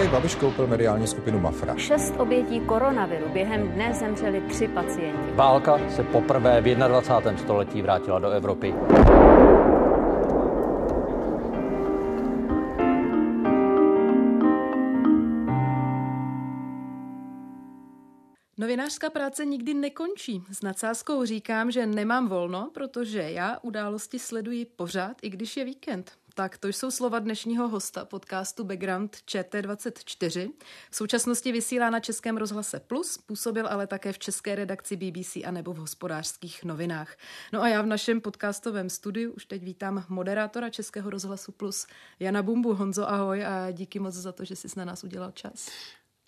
Andrej Babiš koupil mediální skupinu Mafra. Šest obětí koronaviru. Během dne zemřeli tři pacienti. Válka se poprvé v 21. století vrátila do Evropy. Novinářská práce nikdy nekončí. S nadsázkou říkám, že nemám volno, protože já události sleduji pořád, i když je víkend. Tak to jsou slova dnešního hosta podcastu Background ČT24. V současnosti vysílá na Českém rozhlase Plus, působil ale také v české redakci BBC a nebo v hospodářských novinách. No a já v našem podcastovém studiu už teď vítám moderátora Českého rozhlasu Plus Jana Bumbu. Honzo, ahoj a díky moc za to, že jsi na nás udělal čas.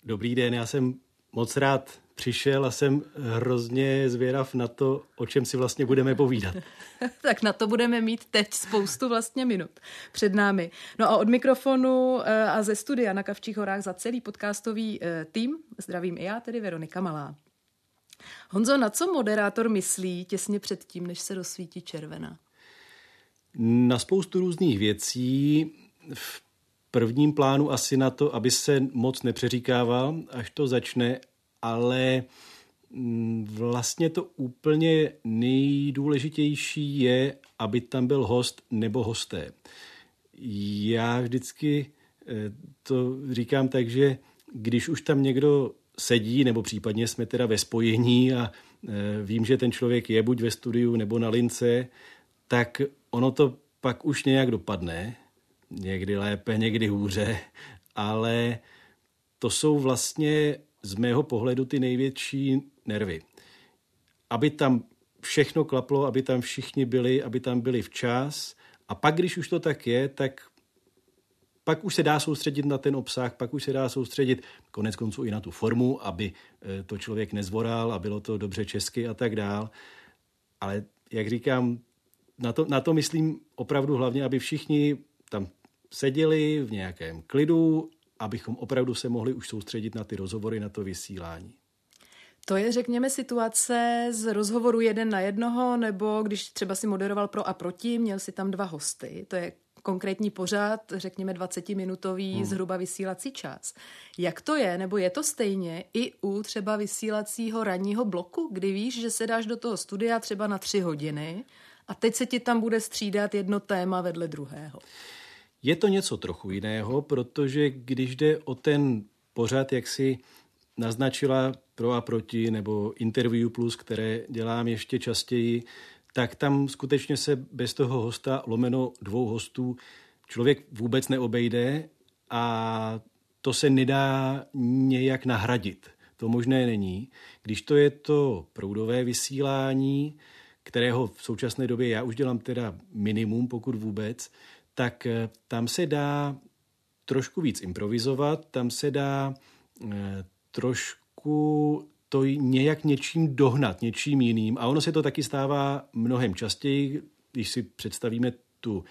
Dobrý den, já jsem moc rád přišel a jsem hrozně zvědav na to, o čem si vlastně budeme povídat. tak na to budeme mít teď spoustu vlastně minut před námi. No a od mikrofonu eh, a ze studia na Kavčích horách za celý podcastový eh, tým zdravím i já, tedy Veronika Malá. Honzo, na co moderátor myslí těsně před tím, než se rozsvítí červená? Na spoustu různých věcí. V prvním plánu asi na to, aby se moc nepřeříkával, až to začne, ale mm, vlastně to úplně nejdůležitější je, aby tam byl host nebo hosté. Já vždycky eh, to říkám tak, že když už tam někdo sedí, nebo případně jsme teda ve spojení a eh, vím, že ten člověk je buď ve studiu nebo na lince, tak ono to pak už nějak dopadne někdy lépe, někdy hůře, ale to jsou vlastně z mého pohledu ty největší nervy. Aby tam všechno klaplo, aby tam všichni byli, aby tam byli včas a pak, když už to tak je, tak pak už se dá soustředit na ten obsah, pak už se dá soustředit konec konců i na tu formu, aby eh, to člověk nezvoral a bylo to dobře česky a tak dál. Ale jak říkám, na to, na to myslím opravdu hlavně, aby všichni tam seděli v nějakém klidu, abychom opravdu se mohli už soustředit na ty rozhovory, na to vysílání. To je, řekněme, situace z rozhovoru jeden na jednoho, nebo když třeba si moderoval pro a proti, měl si tam dva hosty. To je konkrétní pořád, řekněme 20-minutový hmm. zhruba vysílací čas. Jak to je, nebo je to stejně i u třeba vysílacího ranního bloku, kdy víš, že se dáš do toho studia třeba na tři hodiny a teď se ti tam bude střídat jedno téma vedle druhého? Je to něco trochu jiného, protože když jde o ten pořad, jak si naznačila pro a proti, nebo Interview Plus, které dělám ještě častěji, tak tam skutečně se bez toho hosta, lomeno dvou hostů, člověk vůbec neobejde a to se nedá nějak nahradit. To možné není. Když to je to proudové vysílání, kterého v současné době já už dělám teda minimum, pokud vůbec, tak eh, tam se dá trošku víc improvizovat, tam se dá eh, trošku to nějak něčím dohnat, něčím jiným. A ono se to taky stává mnohem častěji, když si představíme tu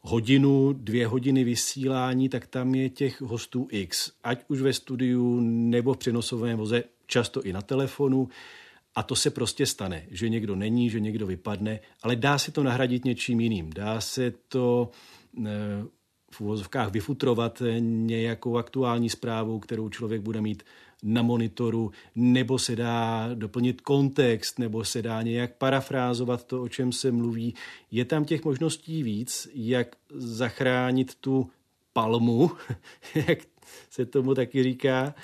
hodinu, dvě hodiny vysílání, tak tam je těch hostů X, ať už ve studiu nebo v přenosovém voze, často i na telefonu. A to se prostě stane, že někdo není, že někdo vypadne, ale dá se to nahradit něčím jiným. Dá se to eh, v uvozovkách vyfutrovat nějakou aktuální zprávu, kterou člověk bude mít na monitoru, nebo se dá doplnit kontext, nebo se dá nějak parafrázovat to, o čem se mluví. Je tam těch možností víc, jak zachránit tu palmu, jak se tomu taky říká,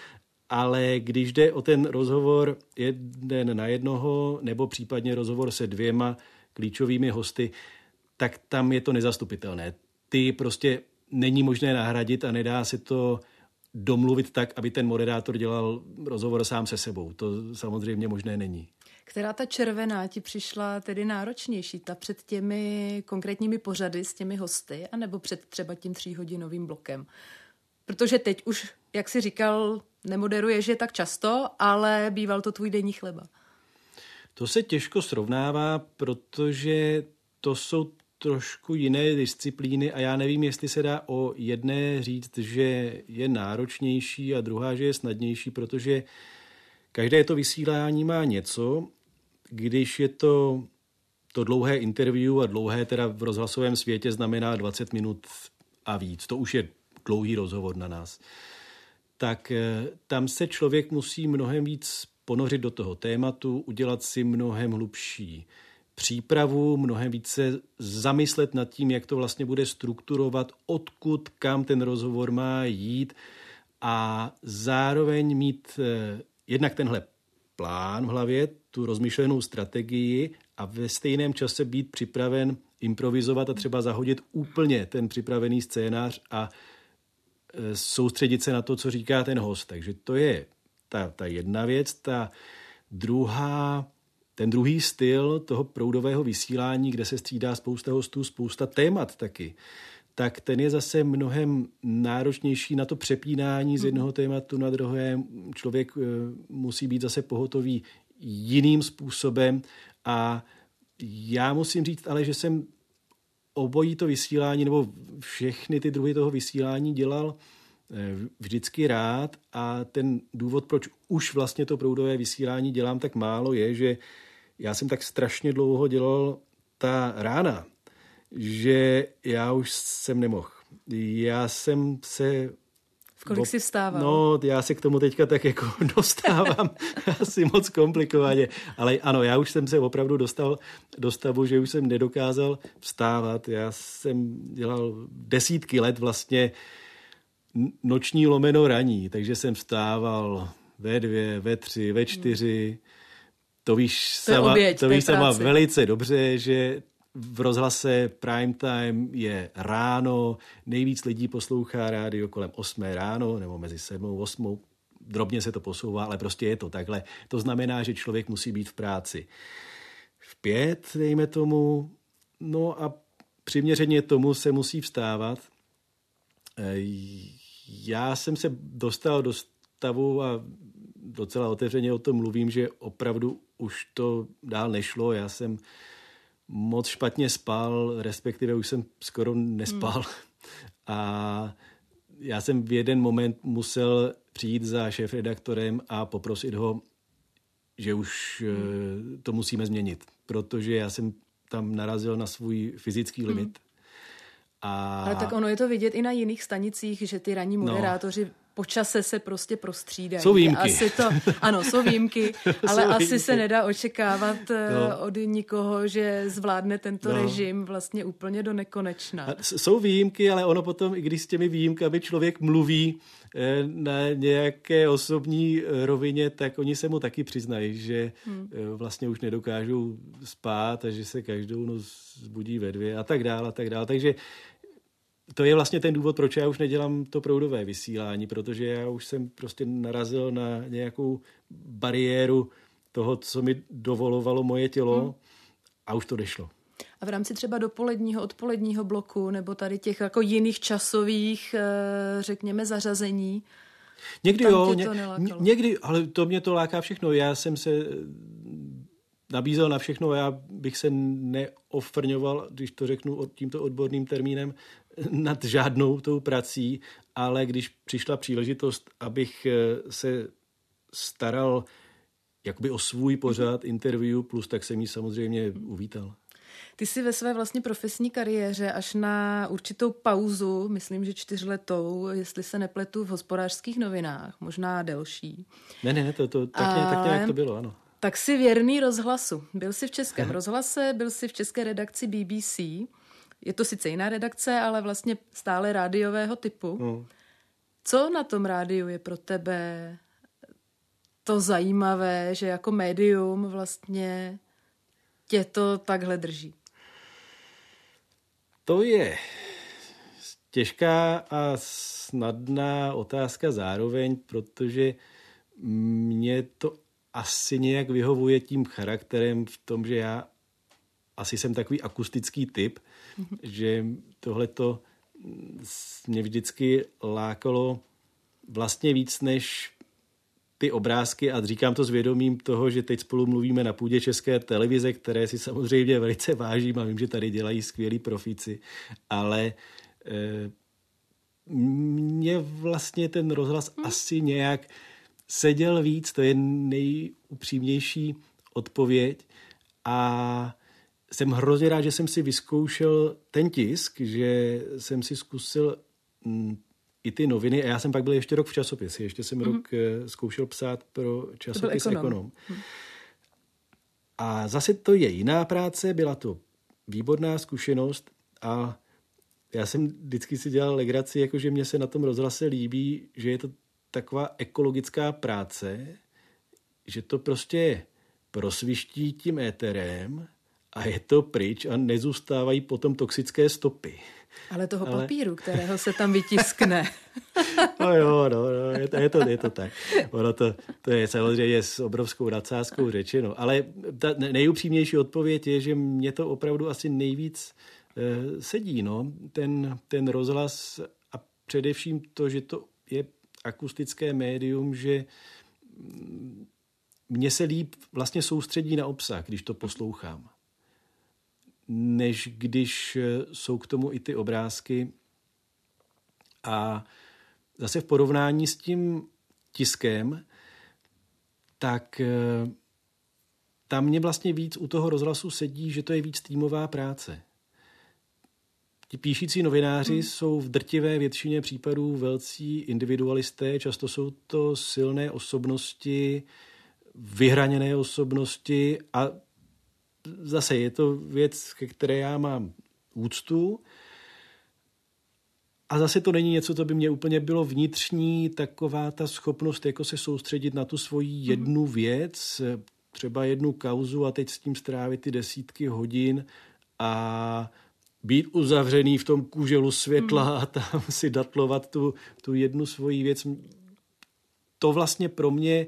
ale když jde o ten rozhovor jeden na jednoho, nebo případně rozhovor se dvěma klíčovými hosty, tak tam je to nezastupitelné. Ty prostě není možné nahradit a nedá se to domluvit tak, aby ten moderátor dělal rozhovor sám se sebou. To samozřejmě možné není. Která ta červená ti přišla tedy náročnější? Ta před těmi konkrétními pořady s těmi hosty, anebo před třeba tím tříhodinovým blokem? Protože teď už jak si říkal, nemoderuješ je tak často, ale býval to tvůj denní chleba. To se těžko srovnává, protože to jsou trošku jiné disciplíny a já nevím, jestli se dá o jedné říct, že je náročnější a druhá, že je snadnější, protože každé to vysílání má něco. Když je to to dlouhé interview a dlouhé teda v rozhlasovém světě znamená 20 minut a víc. To už je dlouhý rozhovor na nás. Tak eh, tam se člověk musí mnohem víc ponořit do toho tématu, udělat si mnohem hlubší přípravu, mnohem více zamyslet nad tím, jak to vlastně bude strukturovat, odkud, kam ten rozhovor má jít a zároveň mít eh, jednak tenhle plán v hlavě, tu rozmyšlenou strategii a ve stejném čase být připraven improvizovat a třeba zahodit úplně ten připravený scénář a soustředit se na to, co říká ten host. Takže to je ta, ta jedna věc. Ta druhá, ten druhý styl toho proudového vysílání, kde se střídá spousta hostů, spousta témat taky, tak ten je zase mnohem náročnější na to přepínání z hmm. jednoho tématu na druhé. Člověk e, musí být zase pohotový jiným způsobem a já musím říct ale, že jsem obojí to vysílání nebo všechny ty druhy toho vysílání dělal eh, vždycky rád a ten důvod, proč už vlastně to proudové vysílání dělám tak málo, je, že já jsem tak strašně dlouho dělal ta rána, že já už jsem nemohl. Já jsem se kolik jsi vstával? No, já se k tomu teďka tak jako dostávám asi moc komplikovaně. Ale ano, já už jsem se opravdu dostal do stavu, že už jsem nedokázal vstávat. Já jsem dělal desítky let vlastně noční lomeno raní, takže jsem vstával ve dvě, ve tři, ve čtyři. To víš, to sama, oběť, to víš sama velice dobře, že v rozhlase prime time je ráno, nejvíc lidí poslouchá rádio kolem 8 ráno nebo mezi 7 a 8. Drobně se to posouvá, ale prostě je to takhle. To znamená, že člověk musí být v práci v pět, dejme tomu, no a přiměřeně tomu se musí vstávat. E, já jsem se dostal do stavu a docela otevřeně o tom mluvím, že opravdu už to dál nešlo. Já jsem moc špatně spal, respektive už jsem skoro nespal. Hmm. A já jsem v jeden moment musel přijít za šéf-redaktorem a poprosit ho, že už hmm. to musíme změnit, protože já jsem tam narazil na svůj fyzický hmm. limit. Hmm. A... Ale tak ono je to vidět i na jiných stanicích, že ty ranní no. moderátoři no po čase se prostě prostřídají. Jsou výjimky. Asi to, ano, jsou výjimky, ale jsou asi výjimky. se nedá očekávat eh, no. od nikoho, že zvládne tento no. režim vlastně úplně do nekonečna. A jsou výjimky, ale ono potom, i když s těmi výjimkami člověk mluví eh, na nějaké osobní eh, rovině, tak oni se mu taky přiznají, že hmm. vlastně už nedokážou spát a že se každou noc zbudí ve dvě a tak dále a tak dále. Takže to je vlastně ten důvod, proč já už nedělám to proudové vysílání, protože já už jsem prostě narazil na nějakou bariéru toho, co mi dovolovalo moje tělo hmm. a už to nešlo. A v rámci třeba dopoledního, odpoledního bloku nebo tady těch jako jiných časových, eh, řekněme, zařazení, Někdy jo, ně, někdy, ale to mě to láká všechno. Já jsem se nabízel na všechno, já bych se neofrňoval, když to řeknu tímto odborným termínem, nad žádnou tou prací, ale když přišla příležitost, abych eh, se staral jakoby o svůj pořád interview plus, tak jsem ji samozřejmě uvítal. Ty jsi ve své vlastně profesní kariéře až na určitou pauzu, myslím, že čtyřletou, jestli se nepletu v hospodářských novinách, možná delší. Ne, ne, to, to tak, nějak, tak nějak to bylo, ano. Tak si věrný rozhlasu. Byl jsi v Českém rozhlase, byl jsi v české redakci BBC. Je to sice jiná redakce, ale vlastně stále rádiového typu. Hmm. Co na tom rádiu je pro tebe to zajímavé, že jako médium vlastně tě to takhle drží? To je těžká a snadná otázka zároveň, protože mě to asi nějak vyhovuje tím charakterem v tom, že já asi jsem takový akustický typ. Že tohle to mě vždycky lákalo vlastně víc než ty obrázky a říkám to s vědomím toho, že teď spolu mluvíme na půdě České televize, které si samozřejmě velice vážím a vím, že tady dělají skvělí profíci, ale e, mě vlastně ten rozhlas hmm. asi nějak seděl víc, to je nejupřímnější odpověď a jsem hrozně rád, že jsem si vyzkoušel ten tisk, že jsem si zkusil mm, i ty noviny. A já jsem pak byl ještě rok v časopisi. Ještě jsem mm-hmm. rok eh, zkoušel psát pro časopis Ekonom. Ekonom. Mm. A zase to je jiná práce, byla to výborná zkušenost a já jsem vždycky si dělal legraci, jakože mě se na tom rozhlase líbí, že je to taková ekologická práce, že to prostě prosviští tím éterem a je to pryč a nezůstávají potom toxické stopy. Ale toho Ale... papíru, kterého se tam vytiskne. no jo, no, no je, to, je, to, je to tak. Ono to, to je samozřejmě s obrovskou nadsázkou řečeno. Ale ta nejupřímnější odpověď je, že mě to opravdu asi nejvíc eh, sedí. No. Ten, ten rozhlas a především to, že to je akustické médium, že mně se líp vlastně soustředí na obsah, když to poslouchám než když eh, jsou k tomu i ty obrázky. A zase v porovnání s tím tiskem, tak eh, tam mě vlastně víc u toho rozhlasu sedí, že to je víc týmová práce. Ti píšící novináři hmm. jsou v drtivé většině případů velcí individualisté, často jsou to silné osobnosti, vyhraněné osobnosti a zase je to věc, ke které já mám úctu. A zase to není něco, co by mě úplně bylo vnitřní, taková ta schopnost jako se soustředit na tu svoji mhm. jednu věc, třeba jednu kauzu a teď s tím strávit ty desítky hodin a být uzavřený v tom kůželu světla mm. a tam si datlovat tu, tu jednu svoji věc. To vlastně pro mě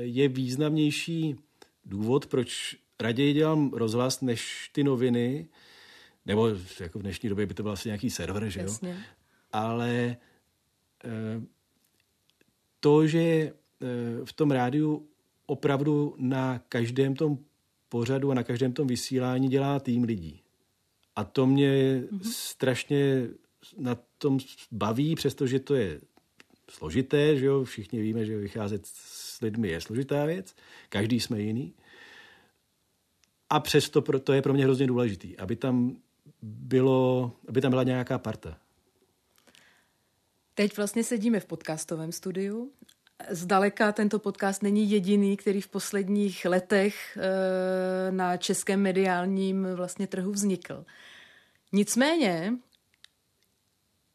je významnější důvod, proč raději dělám rozhlas než ty noviny, nebo jako v dnešní době by to byl asi nějaký server, že jo? Jasně. Ale eh, to, že eh, v tom rádiu opravdu na každém tom pořadu a na každém tom vysílání dělá tým lidí. A to mě mm-hmm. strašně na tom baví, přestože to je složité, že jo? všichni víme, že vycházet s lidmi je složitá věc, každý jsme jiný. A přesto to je pro mě hrozně důležitý, aby tam, bylo, aby tam byla nějaká parta. Teď vlastně sedíme v podcastovém studiu. Zdaleka tento podcast není jediný, který v posledních letech eh, na českém mediálním vlastně trhu vznikl. Nicméně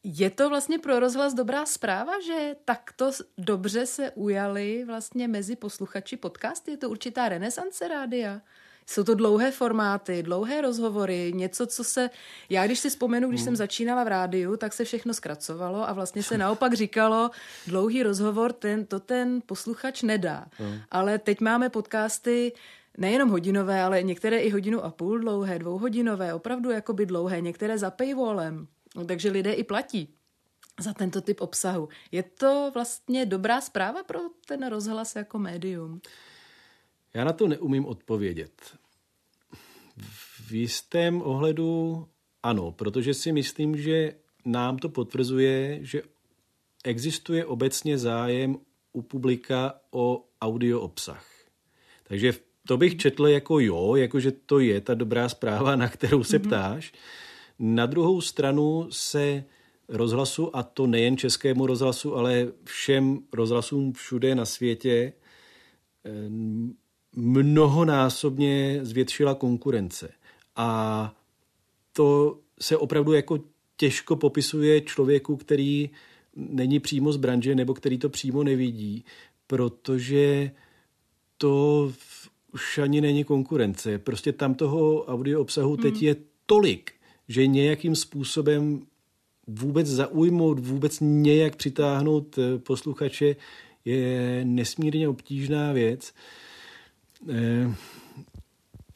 je to vlastně pro rozhlas dobrá zpráva, že takto dobře se ujali vlastně mezi posluchači podcasty? Je to určitá renesance rádia? Jsou to dlouhé formáty, dlouhé rozhovory, něco, co se... Já když si vzpomenu, když hmm. jsem začínala v rádiu, tak se všechno zkracovalo a vlastně se naopak říkalo, dlouhý rozhovor, ten, to ten posluchač nedá. Hmm. Ale teď máme podcasty, nejenom hodinové, ale některé i hodinu a půl dlouhé, dvouhodinové, opravdu jakoby dlouhé, některé za paywallem. Takže lidé i platí za tento typ obsahu. Je to vlastně dobrá zpráva pro ten rozhlas jako médium? Já na to neumím odpovědět. V jistém ohledu ano, protože si myslím, že nám to potvrzuje, že existuje obecně zájem u publika o audio obsah. Takže to bych četl jako jo, jakože to je ta dobrá zpráva, na kterou se mm-hmm. ptáš. Na druhou stranu se rozhlasu, a to nejen českému rozhlasu, ale všem rozhlasům všude na světě, mnohonásobně zvětšila konkurence. A to se opravdu jako těžko popisuje člověku, který není přímo z branže nebo který to přímo nevidí, protože to už ani není konkurence. Prostě tam toho audio obsahu teď hmm. je tolik, že nějakým způsobem vůbec zaujmout, vůbec nějak přitáhnout eh, posluchače je nesmírně obtížná věc.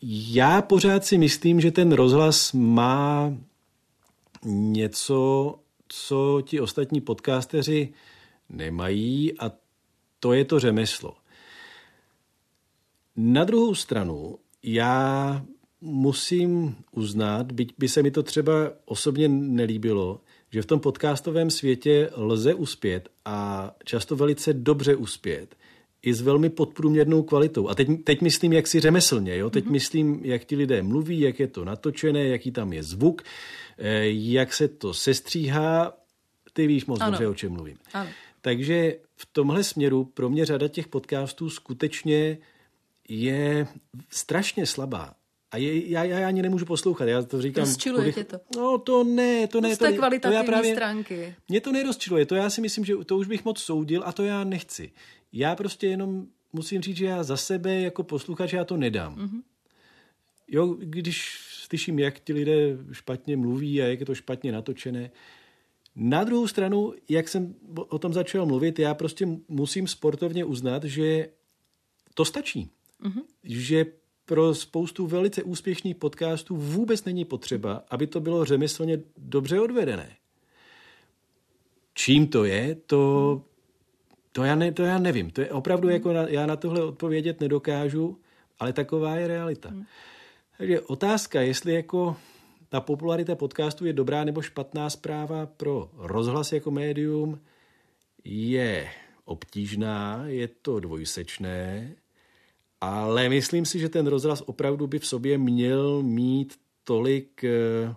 Já pořád si myslím, že ten rozhlas má něco, co ti ostatní podcasteři nemají a to je to řemeslo. Na druhou stranu, já musím uznat, byť by se mi to třeba osobně nelíbilo, že v tom podcastovém světě lze uspět a často velice dobře uspět i s velmi podprůměrnou kvalitou. A teď, teď myslím, jak si řemeslně, jo? teď mm-hmm. myslím, jak ti lidé mluví, jak je to natočené, jaký tam je zvuk, eh, jak se to sestříhá. Ty víš moc ano. dobře, o čem mluvím. Ano. Takže v tomhle směru pro mě řada těch podcastů skutečně je strašně slabá. A je, já, já ani nemůžu poslouchat, já to říkám. Rozčiluje tě to? No to ne, to ne. To, to, to já právě, stránky. Mě to nerozčiluje, to já si myslím, že to už bych moc soudil a to já nechci. Já prostě jenom musím říct, že já za sebe jako posluchač já to nedám. Mm-hmm. Jo, když slyším, jak ti lidé špatně mluví a jak je to špatně natočené. Na druhou stranu, jak jsem o tom začal mluvit, já prostě musím sportovně uznat, že to stačí. Mm-hmm. Že pro spoustu velice úspěšných podcastů vůbec není potřeba, aby to bylo řemeslně dobře odvedené. Čím to je, to, to, já, ne, to já nevím. To je opravdu, jako na, já na tohle odpovědět nedokážu, ale taková je realita. Hmm. Takže otázka, jestli jako ta popularita podcastu je dobrá nebo špatná zpráva pro rozhlas jako médium, je obtížná, je to dvojsečné, ale myslím si, že ten rozhlas opravdu by v sobě měl mít tolik eh,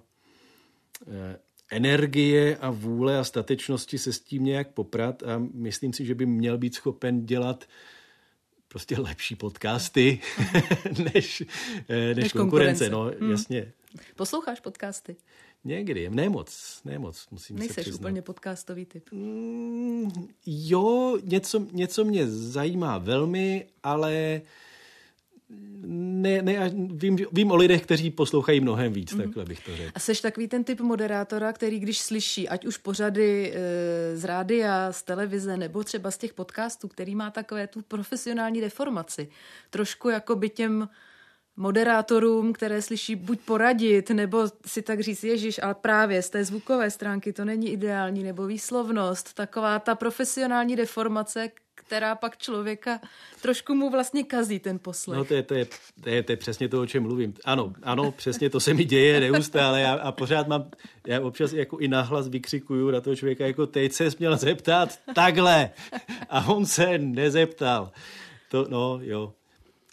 eh, energie a vůle a statečnosti se s tím nějak poprat a myslím si, že by měl být schopen dělat prostě lepší podcasty než, eh, než, než konkurence. konkurence. No, hmm. jasně. Posloucháš podcasty? Někdy, ne moc, ne moc, musím Nejseš se přiznat. úplně podcastový typ. Mm, jo, něco, něco mě zajímá velmi, ale ne, ne, vím, vím o lidech, kteří poslouchají mnohem víc, mm-hmm. takhle bych to řekl. A seš takový ten typ moderátora, který když slyší, ať už pořady e, z rádia, z televize, nebo třeba z těch podcastů, který má takové tu profesionální deformaci, trošku jako by těm moderátorům, které slyší buď poradit, nebo si tak říct, ježiš, ale právě z té zvukové stránky to není ideální, nebo výslovnost, taková ta profesionální deformace, která pak člověka trošku mu vlastně kazí ten poslech. No to je, to je, to je, to je přesně to, o čem mluvím. Ano, ano, přesně to se mi děje neustále já, a pořád mám, já občas jako i nahlas vykřikuju na toho člověka, jako teď se měl zeptat takhle a on se nezeptal. To, no, jo.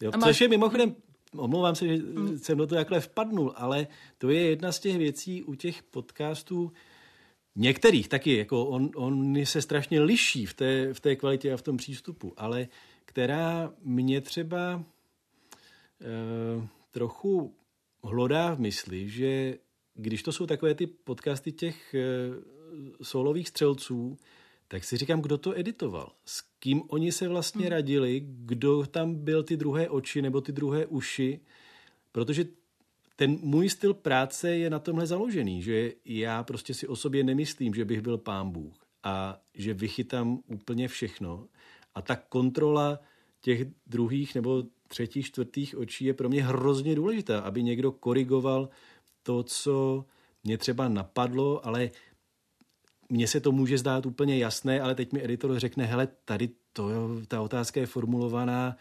jo. Máš... Což je mimochodem, omlouvám se, že jsem do toho takhle vpadnul, ale to je jedna z těch věcí u těch podcastů, Některých taky, jako on, on se strašně liší v té, v té kvalitě a v tom přístupu, ale která mě třeba e, trochu hlodá v mysli, že když to jsou takové ty podcasty těch e, solových střelců, tak si říkám, kdo to editoval, s kým oni se vlastně hmm. radili, kdo tam byl ty druhé oči nebo ty druhé uši, protože ten můj styl práce je na tomhle založený, že já prostě si o sobě nemyslím, že bych byl pán Bůh a že vychytám úplně všechno. A ta kontrola těch druhých nebo třetích, čtvrtých očí je pro mě hrozně důležitá, aby někdo korigoval to, co mě třeba napadlo, ale mně se to může zdát úplně jasné, ale teď mi editor řekne, hele, tady to, ta otázka je formulovaná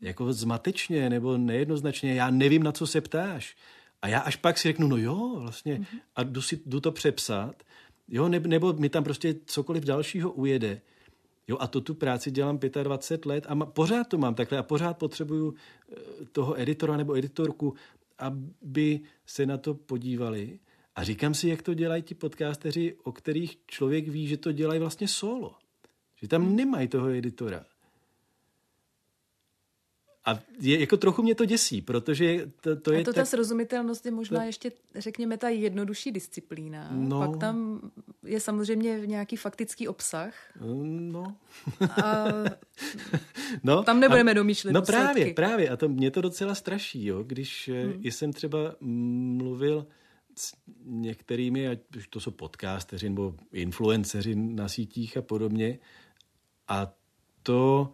jako zmatečně nebo nejednoznačně, já nevím, na co se ptáš. A já až pak si řeknu, no jo, vlastně, mm-hmm. a jdu, si, jdu to přepsat, jo, ne, nebo mi tam prostě cokoliv dalšího ujede. Jo, a to tu práci dělám 25 let a ma, pořád to mám takhle a pořád potřebuju eh, toho editora nebo editorku, aby se na to podívali. A říkám si, jak to dělají ti podcasteři, o kterých člověk ví, že to dělají vlastně solo. Že tam nemají toho editora. A je, jako trochu mě to děsí, protože to, to je... A to tak... ta srozumitelnost je možná to... ještě, řekněme, ta jednodušší disciplína. No. Pak tam je samozřejmě nějaký faktický obsah. No. A no. tam nebudeme a... domýšlet No důsledky. právě, právě. A to mě to docela straší, jo, když eh, hmm. jsem třeba mluvil s některými, ať už to jsou podcasteři nebo influenceři na sítích a podobně, a to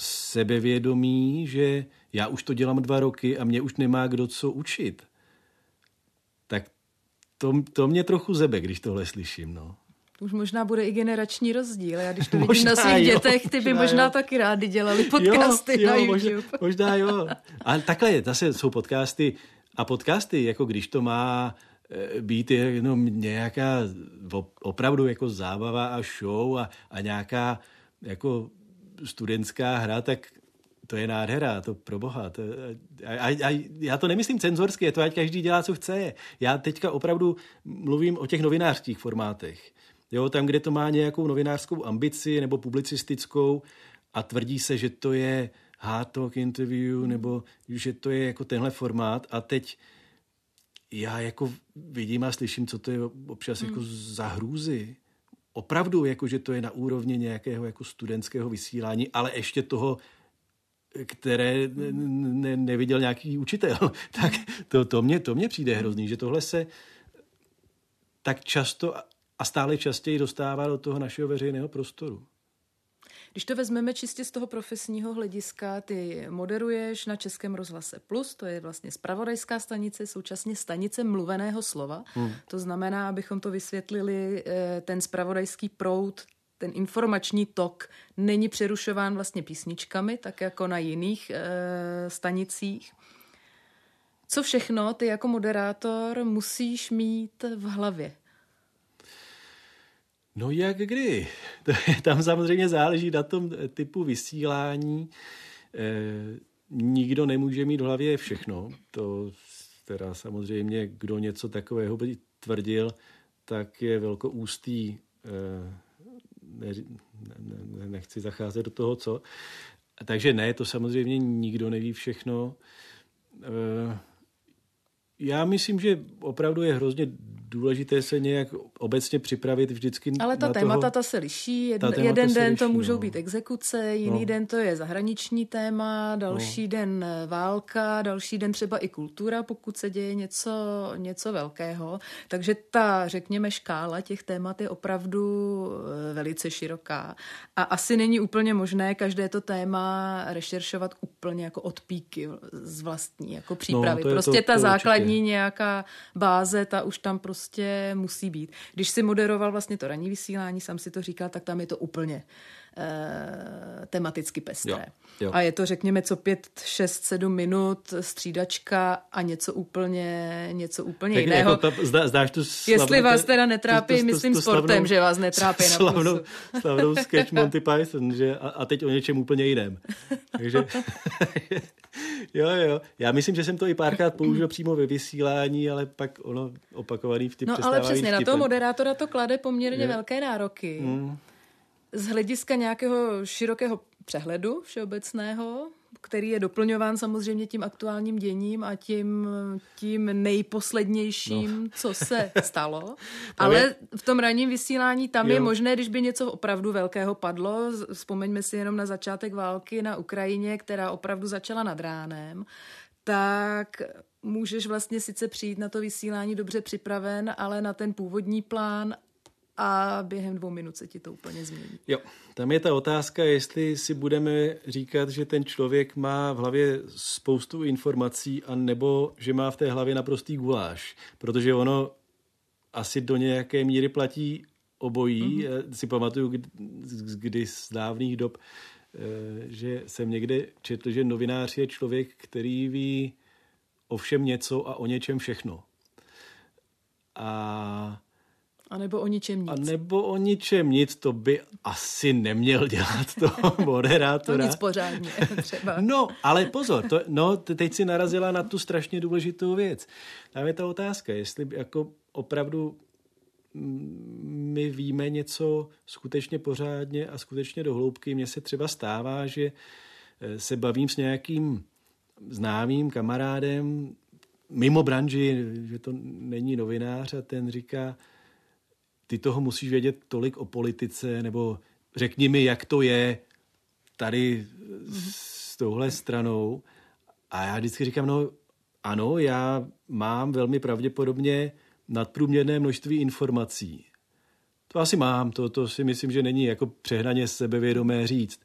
sebevědomí, že já už to dělám dva roky a mě už nemá kdo co učit. Tak to, to mě trochu zebe, když tohle slyším. No. Už možná bude i generační rozdíl. Já když to vidím možná na svých jo, dětech, ty by možná, možná taky rádi dělali podcasty jo, jo, na YouTube. Možná, možná jo. Ale takhle, zase jsou podcasty a podcasty, jako když to má eh, být jenom nějaká opravdu jako zábava a show a, a nějaká jako studentská hra, tak to je nádhera, to pro boha. To, a, a, a já to nemyslím cenzorsky, je to ať každý dělá, co chce. Já teďka opravdu mluvím o těch novinářských formátech. Jo, tam, kde to má nějakou novinářskou ambici nebo publicistickou a tvrdí se, že to je hard talk interview nebo že to je jako tenhle formát a teď já jako vidím a slyším, co to je občas jako hmm. jako za hrůzy. Opravdu, jako že to je na úrovni nějakého jako studentského vysílání, ale ještě toho které ne, neviděl nějaký učitel. tak to, to, mě, to mě přijde hrozný, že tohle se tak často a stále častěji dostává do toho našeho veřejného prostoru. Když to vezmeme čistě z toho profesního hlediska, ty moderuješ na Českém rozhlase Plus, to je vlastně spravodajská stanice, současně stanice mluveného slova. Hmm. To znamená, abychom to vysvětlili, eh, ten spravodajský proud ten informační tok není přerušován vlastně písničkami, tak jako na jiných e, stanicích. Co všechno ty jako moderátor musíš mít v hlavě? No jak kdy? Tam samozřejmě záleží na tom typu vysílání. E, nikdo nemůže mít v hlavě všechno. To teda samozřejmě, kdo něco takového by tvrdil, tak je velkoústý e, ne, ne, nechci zacházet do toho, co. Takže ne, to samozřejmě nikdo neví všechno. E, já myslím, že opravdu je hrozně důležité se nějak obecně připravit vždycky Ale ta na témata toho, ta se liší. Jeden, ta jeden den liší, to můžou no. být exekuce, jiný no. den to je zahraniční téma, další no. den eh, válka, další den třeba i kultura, pokud se děje něco, něco velkého. Takže ta, řekněme, škála těch témat je opravdu eh, velice široká. A asi není úplně možné každé to téma rešeršovat úplně jako od píky z vlastní jako přípravy. No, prostě to, ta to základní určitě. nějaká báze, ta už tam prostě prostě musí být. Když si moderoval vlastně to ranní vysílání, sam si to říkal, tak tam je to úplně uh, tematicky pestré. Jo, jo. A je to, řekněme, co pět, šest, sedm minut střídačka a něco úplně, něco úplně tak jiného. Jako ta, zdá, zdáš tu slavnou, Jestli vás teda netrápí, tu, tu, tu, myslím tu sportem, slavnou, že vás netrápí na slavnou, slavnou sketch Monty Python, že a, a teď o něčem úplně jiném. Takže Jo, jo. Já myslím, že jsem to i párkrát použil přímo ve vysílání, ale pak ono opakovaný v ty No ale přesně, vtipem. na toho moderátora to klade poměrně je. velké nároky. Mm. Z hlediska nějakého širokého přehledu všeobecného, který je doplňován samozřejmě tím aktuálním děním a tím, tím nejposlednějším, no. co se stalo. Ale v tom ranním vysílání tam jo. je možné, když by něco opravdu velkého padlo, vzpomeňme si jenom na začátek války na Ukrajině, která opravdu začala nad ránem, tak můžeš vlastně sice přijít na to vysílání dobře připraven, ale na ten původní plán a během dvou minut se ti to úplně změní. Jo, tam je ta otázka, jestli si budeme říkat, že ten člověk má v hlavě spoustu informací, a nebo že má v té hlavě naprostý guláš. Protože ono asi do nějaké míry platí obojí. Mm-hmm. Si pamatuju, kdy, kdy z dávných dob, eh, že jsem někde četl, že novinář je člověk, který ví o všem něco a o něčem všechno. A a nebo o ničem nic. A nebo o ničem nic, to by asi neměl dělat toho moderátora. to nic pořádně třeba. No, ale pozor, to, no, teď si narazila na tu strašně důležitou věc. Tam je ta otázka, jestli jako opravdu mm, my víme něco skutečně pořádně a skutečně dohloubky. Mně se třeba stává, že eh, se bavím s nějakým známým kamarádem mimo branži, že to není novinář a ten říká, ty toho musíš vědět tolik o politice, nebo řekni mi, jak to je tady s touhle stranou. A já vždycky říkám, no ano, já mám velmi pravděpodobně nadprůměrné množství informací. To asi mám, to, to si myslím, že není jako přehnaně sebevědomé říct.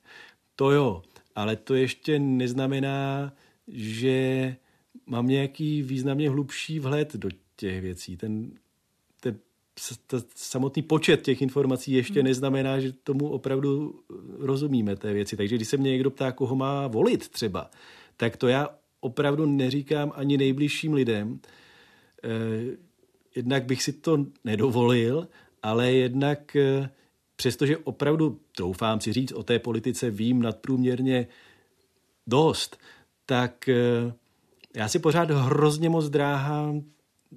To jo, ale to ještě neznamená, že mám nějaký významně hlubší vhled do těch věcí. Ten samotný počet těch informací ještě hmm. neznamená, že tomu opravdu rozumíme té věci. Takže když se mě někdo ptá, koho má volit třeba, tak to já opravdu neříkám ani nejbližším lidem. Eh, jednak bych si to nedovolil, ale jednak eh, přestože opravdu, troufám si říct, o té politice vím nadprůměrně dost, tak eh, já si pořád hrozně moc dráhám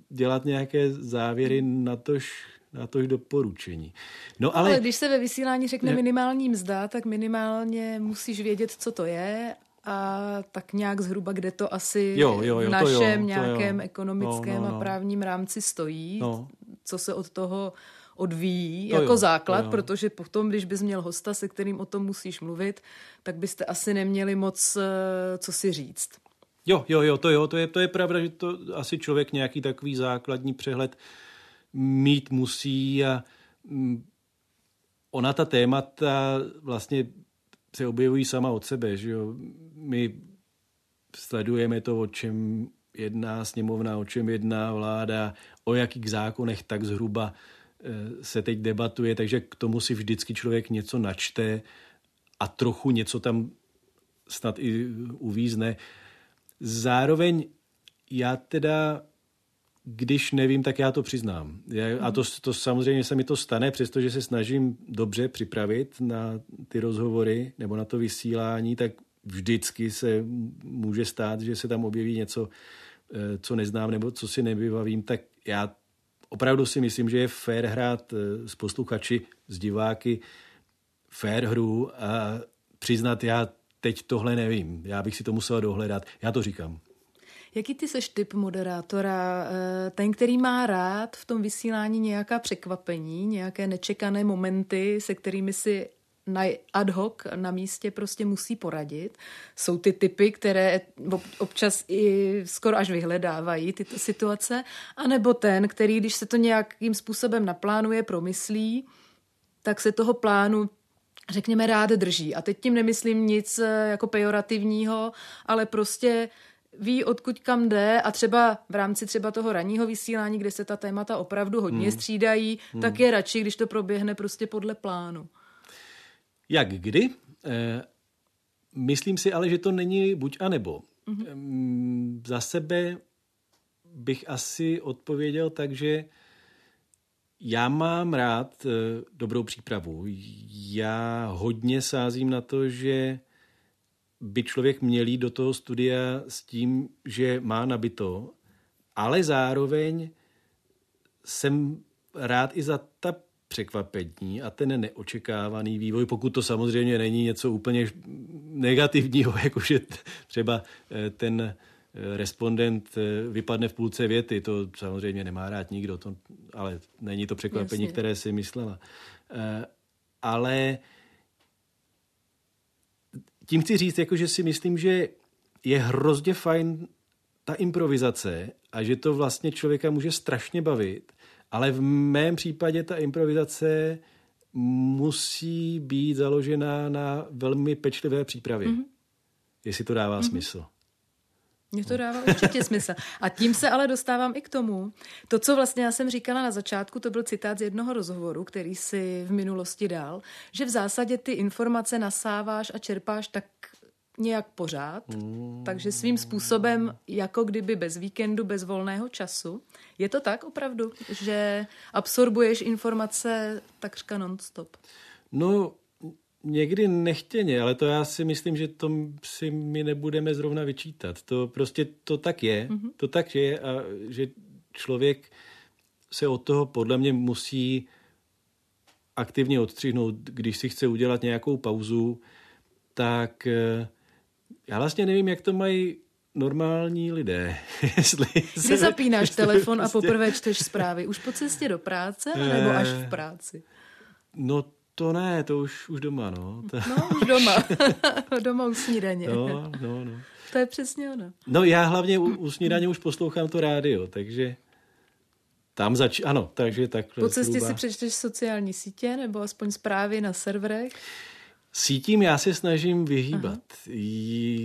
dělat nějaké závěry na tož, na tož doporučení. No, ale... ale když se ve vysílání řekne ne... minimální mzda, tak minimálně musíš vědět, co to je a tak nějak zhruba, kde to asi jo, jo, jo, v našem jo, nějakém jo. ekonomickém no, no, no. a právním rámci stojí, no. co se od toho odvíjí to jako jo, základ, jo. protože potom, když bys měl hosta, se kterým o tom musíš mluvit, tak byste asi neměli moc eh, co si říct. Jo, jo, jo, to jo, to je, to je pravda, že to asi člověk nějaký takový základní přehled mít musí a mm, ona ta témata vlastně se objevují sama od sebe, že jo. My sledujeme to, o čem jedná sněmovna, o čem jedná vláda, o jakých zákonech tak zhruba eh, se teď debatuje, takže k tomu si vždycky člověk něco načte a trochu něco tam snad i uvízne. Zároveň já teda, když nevím, tak já to přiznám. Já, a to, to samozřejmě se mi to stane, přestože se snažím dobře připravit na ty rozhovory nebo na to vysílání, tak vždycky se může stát, že se tam objeví něco, eh, co neznám nebo co si nevybavím, tak já opravdu si myslím, že je fér hrát eh, s posluchači, s diváky, fér hru a přiznat, já teď tohle nevím, já bych si to musel dohledat. Já to říkám. Jaký ty seš typ moderátora? Eh, ten, který má rád v tom vysílání nějaká překvapení, nějaké nečekané momenty, se kterými si na ad hoc na místě prostě musí poradit. Jsou ty typy, které občas i skoro až vyhledávají tyto situace, anebo ten, který, když se to nějakým způsobem naplánuje, promyslí, tak se toho plánu řekněme, rád drží. A teď tím nemyslím nic eh, jako pejorativního, ale prostě ví, odkud kam jde a třeba v rámci třeba toho ranního vysílání, kde se ta témata opravdu hodně hmm. střídají, hmm. tak je radši, když to proběhne prostě podle plánu. Jak kdy? E, myslím si ale, že to není buď a nebo. Mm-hmm. E, za sebe bych asi odpověděl tak, že já mám rád e, dobrou přípravu. Já hodně sázím na to, že by člověk měl jít do toho studia s tím, že má nabito, ale zároveň jsem rád i za ta překvapení a ten neočekávaný vývoj, pokud to samozřejmě není něco úplně negativního, jakože třeba eh, ten eh, respondent eh, vypadne v půlce věty, to samozřejmě nemá rád nikdo, to, ale není to překvapení, Jasně. které si myslela. Ale tím chci říct, jako, že si myslím, že je hrozně fajn ta improvizace a že to vlastně člověka může strašně bavit, ale v mém případě ta improvizace musí být založena na velmi pečlivé přípravě. Mm-hmm. Jestli to dává mm-hmm. smysl. Mně to dává určitě smysl. A tím se ale dostávám i k tomu. To, co vlastně já jsem říkala na začátku, to byl citát z jednoho rozhovoru, který si v minulosti dal, že v zásadě ty informace nasáváš a čerpáš tak nějak pořád, mm. takže svým způsobem, jako kdyby bez víkendu, bez volného času. Je to tak opravdu, že absorbuješ informace takřka non-stop? No, někdy nechtěně, ale to já si myslím, že to si my nebudeme zrovna vyčítat. To prostě to tak je, mm-hmm. to tak je a že člověk se od toho podle mě musí aktivně odstřihnout, když si chce udělat nějakou pauzu, tak eh, já vlastně nevím, jak to mají normální lidé. Jestli Kdy zapínáš telefon prostě... a poprvé čteš zprávy? Už po cestě do práce, nebo až v práci? No to ne, to už, už doma, no. To... No, už doma. doma u snídaně. No, no, no. To je přesně ono. No já hlavně u, u snídaně už poslouchám to rádio, takže tam zač... Ano, takže takhle. Po cestě zhruba... si přečteš sociální sítě nebo aspoň zprávy na serverech? Sítím já se snažím vyhýbat. Aha.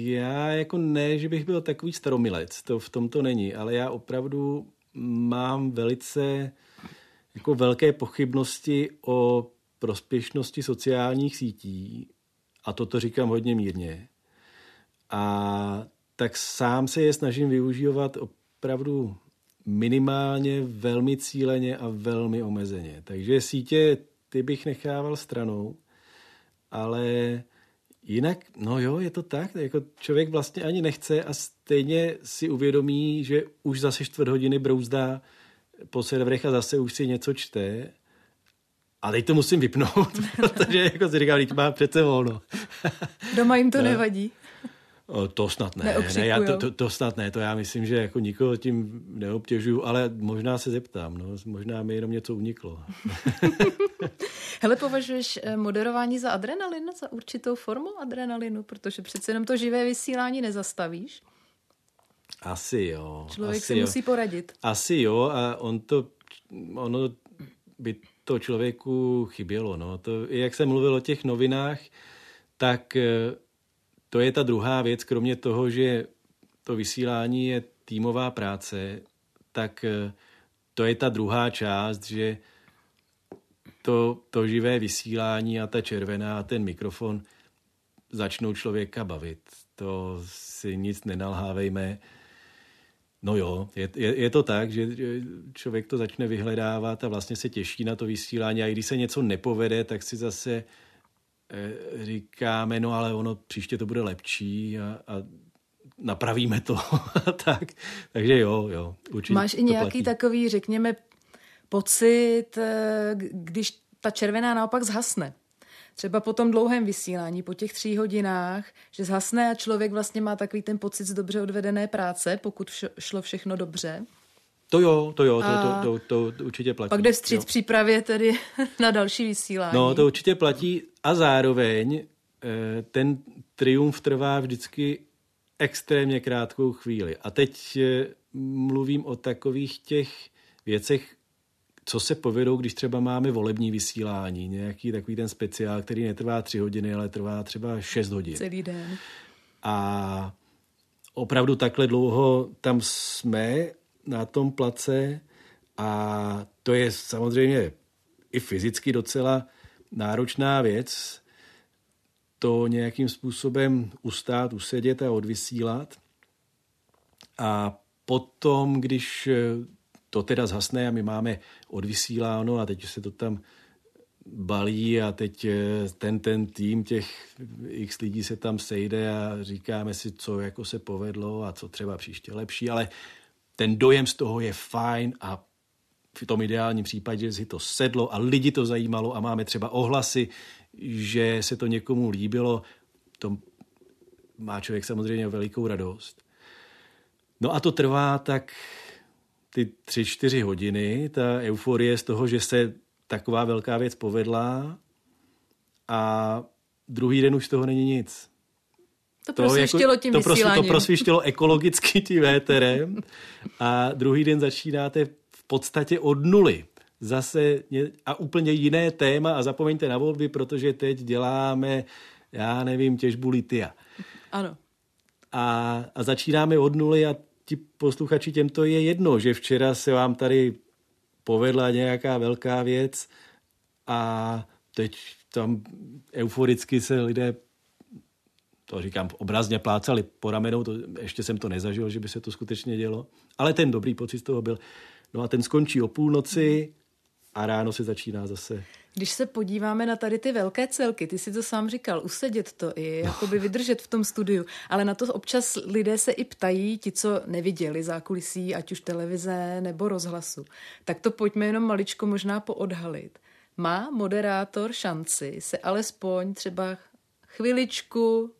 Já jako ne, že bych byl takový staromilec, to v tom to není, ale já opravdu mám velice jako velké pochybnosti o prospěšnosti sociálních sítí, a toto říkám hodně mírně, a tak sám se je snažím využívat opravdu minimálně, velmi cíleně a velmi omezeně. Takže sítě ty bych nechával stranou, ale jinak, no jo, je to tak, jako člověk vlastně ani nechce a stejně si uvědomí, že už zase čtvrt hodiny brouzdá po serverech a zase už si něco čte a teď to musím vypnout, protože jako si říkám, teď má přece volno. Doma jim to no. nevadí? To snad ne, ne já to, to, to snad ne, to já myslím, že jako nikoho tím neobtěžuju, ale možná se zeptám, no, možná mi jenom něco uniklo. Hele, považuješ eh, moderování za adrenalin, za určitou formu adrenalinu, protože přece jenom to živé vysílání nezastavíš? Asi jo. Člověk asi si jo. musí poradit. Asi jo a on to, ono by to člověku chybělo. No. To, jak jsem mluvil o těch novinách, tak eh, to je ta druhá věc, kromě toho, že to vysílání je týmová práce, tak eh, to je ta druhá část, že to, to živé vysílání a ta červená a ten mikrofon začnou člověka bavit. To si nic nenalhávejme. No jo, je, je, je to tak, že člověk to začne vyhledávat a vlastně se těší na to vysílání a i když se něco nepovede, tak si zase Eh, říkáme, no ale ono příště to bude lepší a, a napravíme to. tak, takže jo, jo. Určitě Máš i nějaký platí. takový, řekněme, pocit, eh, když ta červená naopak zhasne? Třeba po tom dlouhém vysílání, po těch tří hodinách, že zhasne a člověk vlastně má takový ten pocit z dobře odvedené práce, pokud šlo všechno dobře. To jo, to jo, to, to, to, to určitě platí. Pak jde vstříc přípravě tedy na další vysílání. No, to určitě platí a zároveň eh, ten triumf trvá vždycky extrémně krátkou chvíli. A teď eh, mluvím o takových těch věcech, co se povedou, když třeba máme volební vysílání, nějaký takový ten speciál, který netrvá tři hodiny, ale trvá třeba šest hodin. Celý den. A opravdu takhle dlouho tam jsme na tom place a to je samozřejmě i fyzicky docela náročná věc, to nějakým způsobem ustát, usedět a odvysílat. A potom, když to teda zhasne a my máme odvysíláno a teď se to tam balí a teď ten, ten tým těch x lidí se tam sejde a říkáme si, co jako se povedlo a co třeba příště lepší, ale ten dojem z toho je fajn a v tom ideálním případě si to sedlo a lidi to zajímalo a máme třeba ohlasy, že se to někomu líbilo, to má člověk samozřejmě velikou radost. No a to trvá tak ty tři, čtyři hodiny, ta euforie z toho, že se taková velká věc povedla a druhý den už z toho není nic. To prosvištilo tím to, vysíláním. to prosvištilo ekologicky tím véterem a druhý den začínáte v podstatě od nuly. Zase a úplně jiné téma a zapomeňte na volby, protože teď děláme, já nevím, těžbu litia. Ano. A, a začínáme od nuly a ti posluchači těm to je jedno, že včera se vám tady povedla nějaká velká věc a teď tam euforicky se lidé to říkám obrazně, plácali po ramenou, to, ještě jsem to nezažil, že by se to skutečně dělo, ale ten dobrý pocit z toho byl. No a ten skončí o půlnoci a ráno se začíná zase když se podíváme na tady ty velké celky, ty si to sám říkal, usedět to i, jakoby vydržet v tom studiu, ale na to občas lidé se i ptají, ti, co neviděli zákulisí, ať už televize nebo rozhlasu. Tak to pojďme jenom maličko možná poodhalit. Má moderátor šanci se alespoň třeba chviličku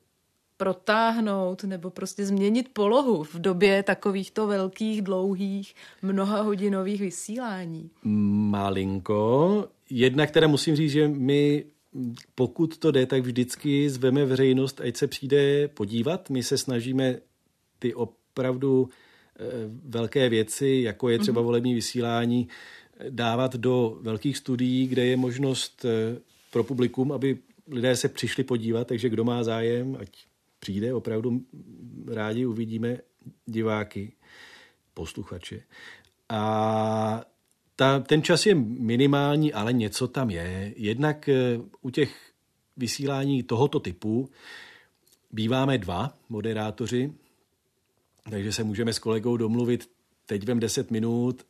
protáhnout nebo prostě změnit polohu v době takovýchto velkých, dlouhých, mnoha hodinových vysílání? Malinko. Jedna, která musím říct, že my pokud to jde, tak vždycky zveme veřejnost, ať se přijde podívat. My se snažíme ty opravdu eh, velké věci, jako je třeba mhm. volební vysílání, dávat do velkých studií, kde je možnost eh, pro publikum, aby lidé se přišli podívat, takže kdo má zájem, ať přijde, opravdu rádi uvidíme diváky, posluchače. A ta, ten čas je minimální, ale něco tam je. Jednak eh, u těch vysílání tohoto typu býváme dva moderátoři, takže se můžeme s kolegou domluvit, teď vem 10 minut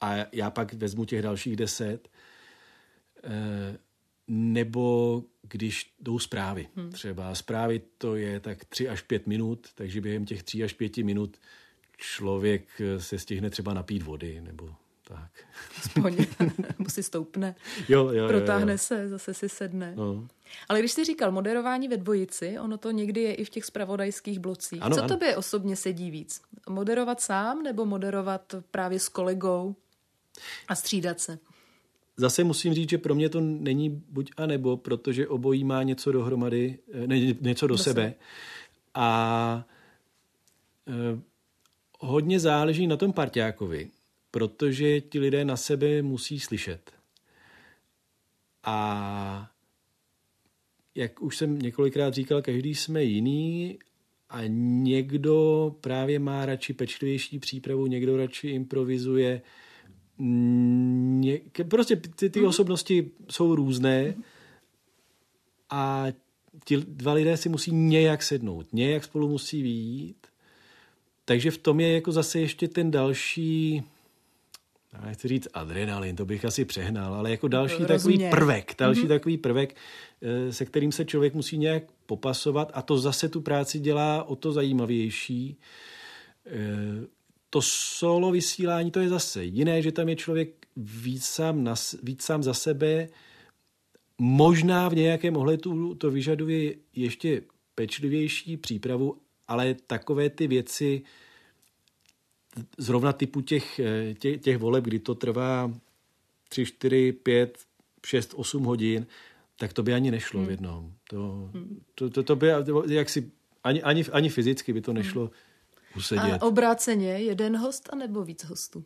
a já pak vezmu těch dalších 10. Eh, nebo když jdou zprávy. Hmm. Třeba zprávy to je tak 3 až 5 minut, takže během těch 3 až 5 minut člověk se stihne třeba napít vody nebo tak. Aspoň, nebo si stoupne, jo, jo, protáhne jo, jo. se, zase si sedne. No. Ale když jsi říkal moderování ve dvojici, ono to někdy je i v těch spravodajských blocích. Ano, Co ano. tobě osobně sedí víc? Moderovat sám nebo moderovat právě s kolegou a střídat se? Zase musím říct, že pro mě to není buď a nebo, protože obojí má něco dohromady, eh, ne, něco do, do sebe. sebe. A eh, hodně záleží na tom parťákovi, protože ti lidé na sebe musí slyšet. A jak už jsem několikrát říkal, každý jsme jiný a někdo právě má radši pečlivější přípravu, někdo radši improvizuje. Ně, prostě ty, ty mm. osobnosti jsou různé a ti dva lidé si musí nějak sednout, nějak spolu musí výjít. Takže v tom je jako zase ještě ten další já nechci říct adrenalin, to bych asi přehnal, ale jako další Rozumě. takový prvek, další mm-hmm. takový prvek, se kterým se člověk musí nějak popasovat a to zase tu práci dělá o to zajímavější. Eh, to solo vysílání, to je zase jiné, že tam je člověk víc sám, na, víc sám za sebe, možná v nějakém ohledu to vyžaduje ještě pečlivější přípravu, ale takové ty věci, zrovna typu těch, těch, těch voleb, kdy to trvá 3, 4, 5, 6, 8 hodin, tak to by ani nešlo hmm. v jednom. To, to, to, to by jaksi, ani, ani, ani fyzicky by to nešlo hmm. usedět. A obráceně, jeden host anebo víc hostů?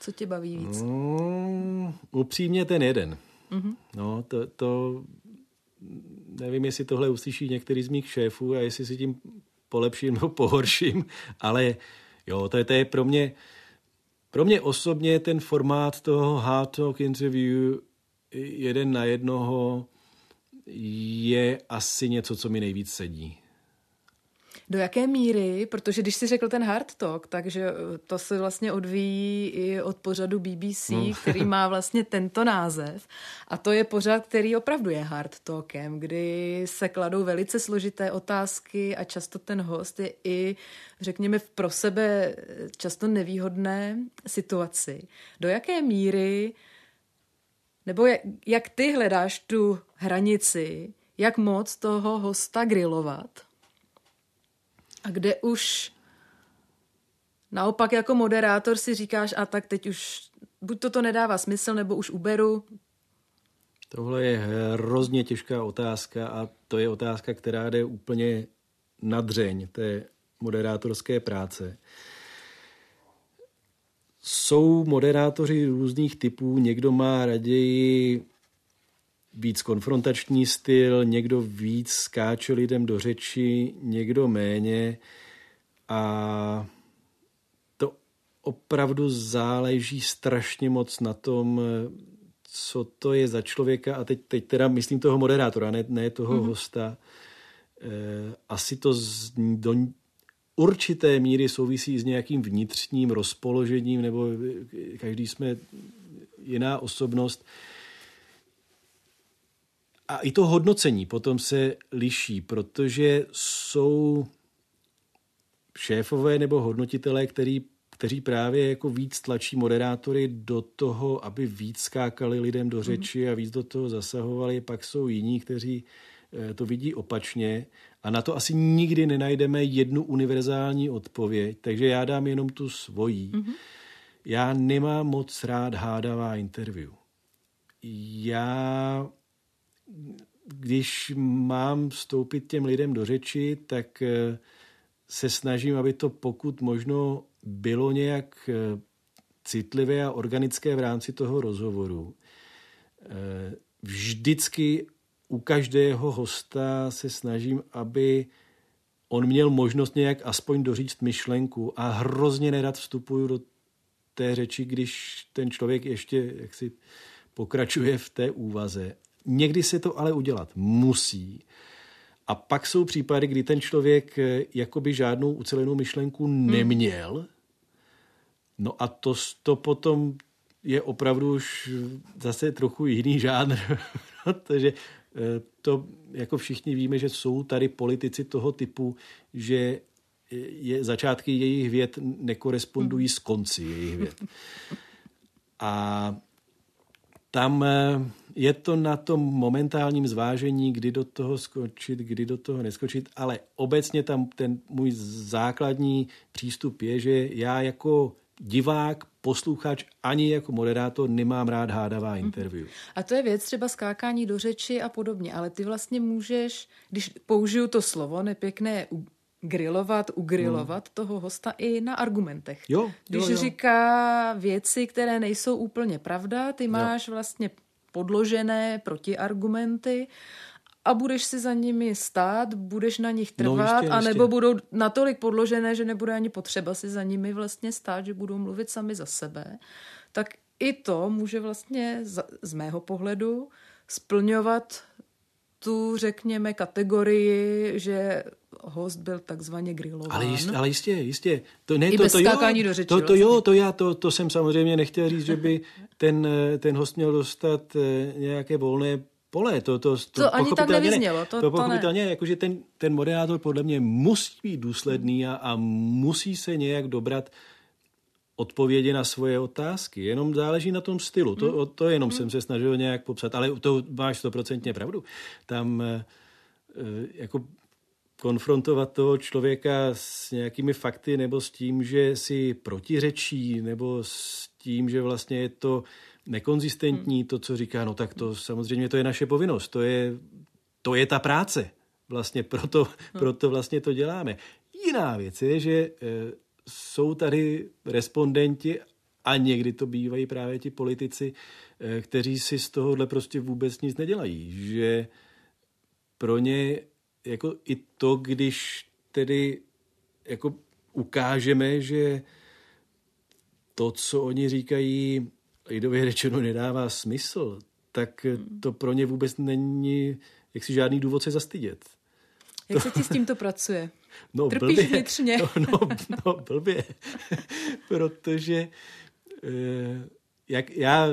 Co tě baví víc? Mm, upřímně ten jeden. Mm-hmm. No, to, to nevím, jestli tohle uslyší některý z mých šéfů a jestli si tím polepším nebo pohorším, ale jo, to je, to je pro mě pro mě osobně ten formát toho hard talk interview jeden na jednoho je asi něco, co mi nejvíc sedí. Do jaké míry, protože když si řekl ten hard talk, takže to se vlastně odvíjí i od pořadu BBC, no. který má vlastně tento název. A to je pořad, který opravdu je hard talkem, kdy se kladou velice složité otázky a často ten host je i, řekněme, pro sebe často nevýhodné situaci. Do jaké míry, nebo jak, jak ty hledáš tu hranici, jak moc toho hosta grilovat, a kde už naopak jako moderátor si říkáš, a tak teď už buď to to nedává smysl, nebo už uberu. Tohle je hrozně těžká otázka a to je otázka, která jde úplně na dřeň té moderátorské práce. Jsou moderátoři různých typů, někdo má raději víc konfrontační styl, někdo víc skáče lidem do řeči, někdo méně a to opravdu záleží strašně moc na tom, co to je za člověka a teď, teď teda myslím toho moderátora, ne, ne toho mm-hmm. hosta. E, asi to z, do určité míry souvisí s nějakým vnitřním rozpoložením nebo každý jsme jiná osobnost. A i to hodnocení potom se liší, protože jsou šéfové nebo hodnotitelé, který, kteří právě jako víc tlačí moderátory do toho, aby víc skákali lidem do řeči a víc do toho zasahovali. Pak jsou jiní, kteří eh, to vidí opačně a na to asi nikdy nenajdeme jednu univerzální odpověď, takže já dám jenom tu svojí. Mm-hmm. Já nemám moc rád hádavá interview. Já když mám vstoupit těm lidem do řeči, tak eh, se snažím, aby to pokud možno bylo nějak eh, citlivé a organické v rámci toho rozhovoru. Eh, vždycky u každého hosta se snažím, aby on měl možnost nějak aspoň doříct myšlenku a hrozně nerad vstupuju do té řeči, když ten člověk ještě jaksi pokračuje v té úvaze. Někdy se to ale udělat musí. A pak jsou případy, kdy ten člověk eh, jakoby žádnou ucelenou myšlenku hmm. neměl. No a to, to potom je opravdu už zase trochu jiný žánr, protože eh, to jako všichni víme, že jsou tady politici toho typu, že je, začátky jejich věd nekorespondují s konci jejich věd. A tam eh, je to na tom momentálním zvážení, kdy do toho skočit, kdy do toho neskočit, ale obecně tam ten můj základní přístup je, že já jako divák, posluchač, ani jako moderátor nemám rád hádavá mhm. interview. A to je věc třeba skákání do řeči a podobně, ale ty vlastně můžeš, když použiju to slovo nepěkné grilovat, ugrilovat hmm. toho hosta i na argumentech. Jo, Když jo, jo. říká věci, které nejsou úplně pravda, ty máš jo. vlastně podložené protiargumenty a budeš si za nimi stát, budeš na nich no, trvat, no, jistě, anebo jistě. budou natolik podložené, že nebude ani potřeba si za nimi vlastně stát, že budou mluvit sami za sebe, tak i to může vlastně z, z mého pohledu splňovat tu, řekněme, kategorii, že host byl takzvaně grilován. Ale, jist, ale jistě, jistě. To, ne, I to, bez to, jo, do řeči, to, to vlastně. jo, to já, to, to jsem samozřejmě nechtěl říct, že by ten, ten host měl dostat eh, nějaké volné pole. To, to, to, to ani tak nevyznělo. To, to, to pochopitelně, to jakože ten, ten moderátor podle mě musí být důsledný a, a musí se nějak dobrat odpovědi na svoje otázky. Jenom záleží na tom stylu. To, hmm. to jenom hmm. jsem se snažil nějak popsat. Ale to máš stoprocentně pravdu. Tam eh, eh, jako konfrontovat toho člověka s nějakými fakty nebo s tím, že si protiřečí nebo s tím, že vlastně je to nekonzistentní, to, co říká, no tak to samozřejmě to je naše povinnost, to je, to je ta práce. Vlastně proto, proto vlastně to děláme. Jiná věc je, že e, jsou tady respondenti a někdy to bývají právě ti politici, e, kteří si z tohohle prostě vůbec nic nedělají. Že pro ně jako i to, když tedy jako ukážeme, že to, co oni říkají, lidově řečeno nedává smysl, tak to pro ně vůbec není jaksi žádný důvod se zastydět. Jak se ti s tímto pracuje? No, Trpíš blbě. vnitřně? No, no, no blbě. Protože eh, jak já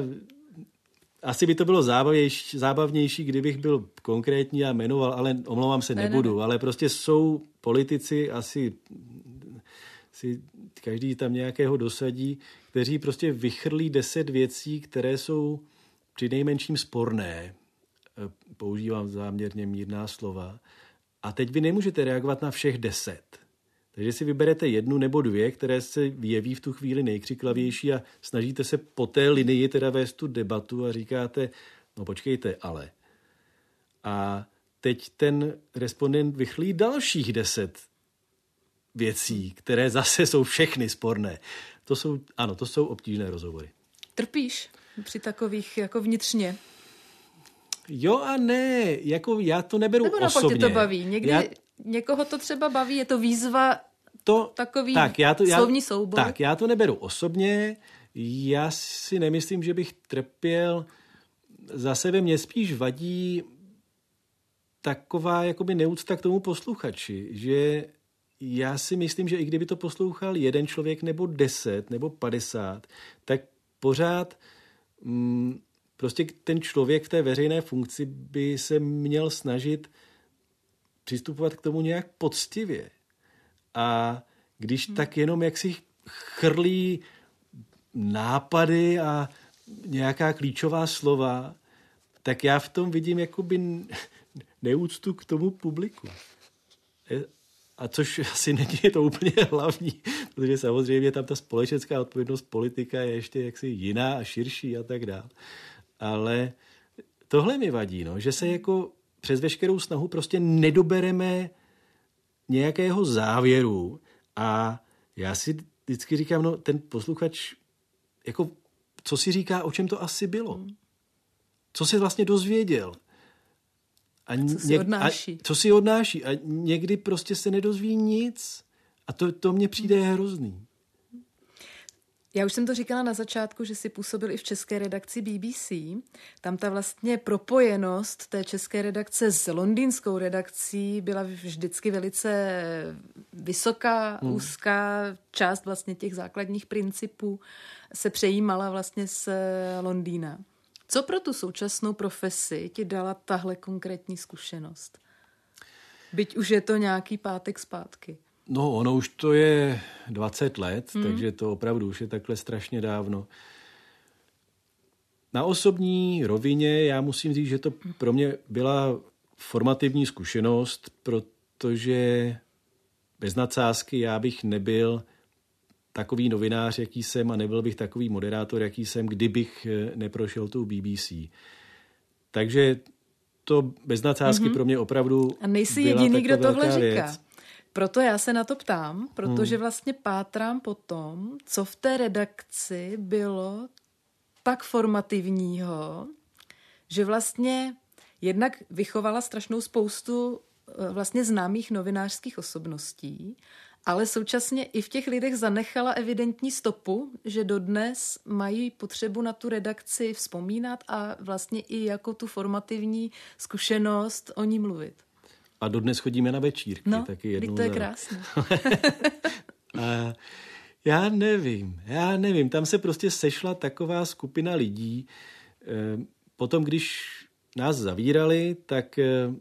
asi by to bylo zábavnější, zábavnější, kdybych byl konkrétní a jmenoval, ale omlouvám se, ne, nebudu. Ne, ne. Ale prostě jsou politici, asi si každý tam nějakého dosadí, kteří prostě vychrlí deset věcí, které jsou při nejmenším sporné. Používám záměrně mírná slova. A teď vy nemůžete reagovat na všech deset. Takže si vyberete jednu nebo dvě, které se jeví v tu chvíli nejkřiklavější a snažíte se po té linii teda vést tu debatu a říkáte, no počkejte, ale. A teď ten respondent vychlí dalších deset věcí, které zase jsou všechny sporné. To jsou, ano, to jsou obtížné rozhovory. Trpíš při takových jako vnitřně? Jo a ne, jako já to neberu Nebo osobně. to baví. Někdy já... někoho to třeba baví, je to výzva to, takový tak, já to, já, slovní soubor. Tak, já to neberu osobně. Já si nemyslím, že bych trpěl. Za sebe mě spíš vadí taková jakoby neúcta k tomu posluchači, že já si myslím, že i kdyby to poslouchal jeden člověk nebo deset nebo padesát, tak pořád mm, prostě ten člověk v té veřejné funkci by se měl snažit přistupovat k tomu nějak poctivě. A když hmm. tak jenom jak si chrlí nápady a nějaká klíčová slova, tak já v tom vidím jakoby neúctu k tomu publiku. A což asi není to úplně hlavní, protože samozřejmě tam ta společenská odpovědnost politika je ještě jaksi jiná a širší a tak dále. Ale tohle mi vadí, no, že se jako přes veškerou snahu prostě nedobereme nějakého závěru a já si vždycky říkám, no ten posluchač, jako co si říká, o čem to asi bylo? Co si vlastně dozvěděl? A, co si odnáší. A, co si odnáší. A někdy prostě se nedozví nic. A to, to mně přijde hrozný. Já už jsem to říkala na začátku, že si působil i v české redakci BBC. Tam ta vlastně propojenost té české redakce s londýnskou redakcí byla vždycky velice vysoká, hmm. úzká. Část vlastně těch základních principů se přejímala vlastně z Londýna. Co pro tu současnou profesi ti dala tahle konkrétní zkušenost? Byť už je to nějaký pátek zpátky. No, ono už to je 20 let, hmm. takže to opravdu už je takhle strašně dávno. Na osobní rovině já musím říct, že to pro mě byla formativní zkušenost, protože bez nadsázky já bych nebyl takový novinář, jaký jsem a nebyl bych takový moderátor, jaký jsem, kdybych eh, neprošel tou BBC. Takže to bez nadsázky mm-hmm. pro mě opravdu A nejsi jediný, kdo tohle říká. Věc. Proto já se na to ptám, protože hmm. vlastně pátrám po tom, co v té redakci bylo tak formativního, že vlastně jednak vychovala strašnou spoustu eh, vlastně známých novinářských osobností, ale současně i v těch lidech zanechala evidentní stopu, že dodnes mají potřebu na tu redakci vzpomínat a vlastně i jako tu formativní zkušenost o ní mluvit. A dodnes chodíme na večírky. No, taky jednou to je krásné. a já nevím, já nevím. Tam se prostě sešla taková skupina lidí. Eh, potom, když nás zavírali, tak eh,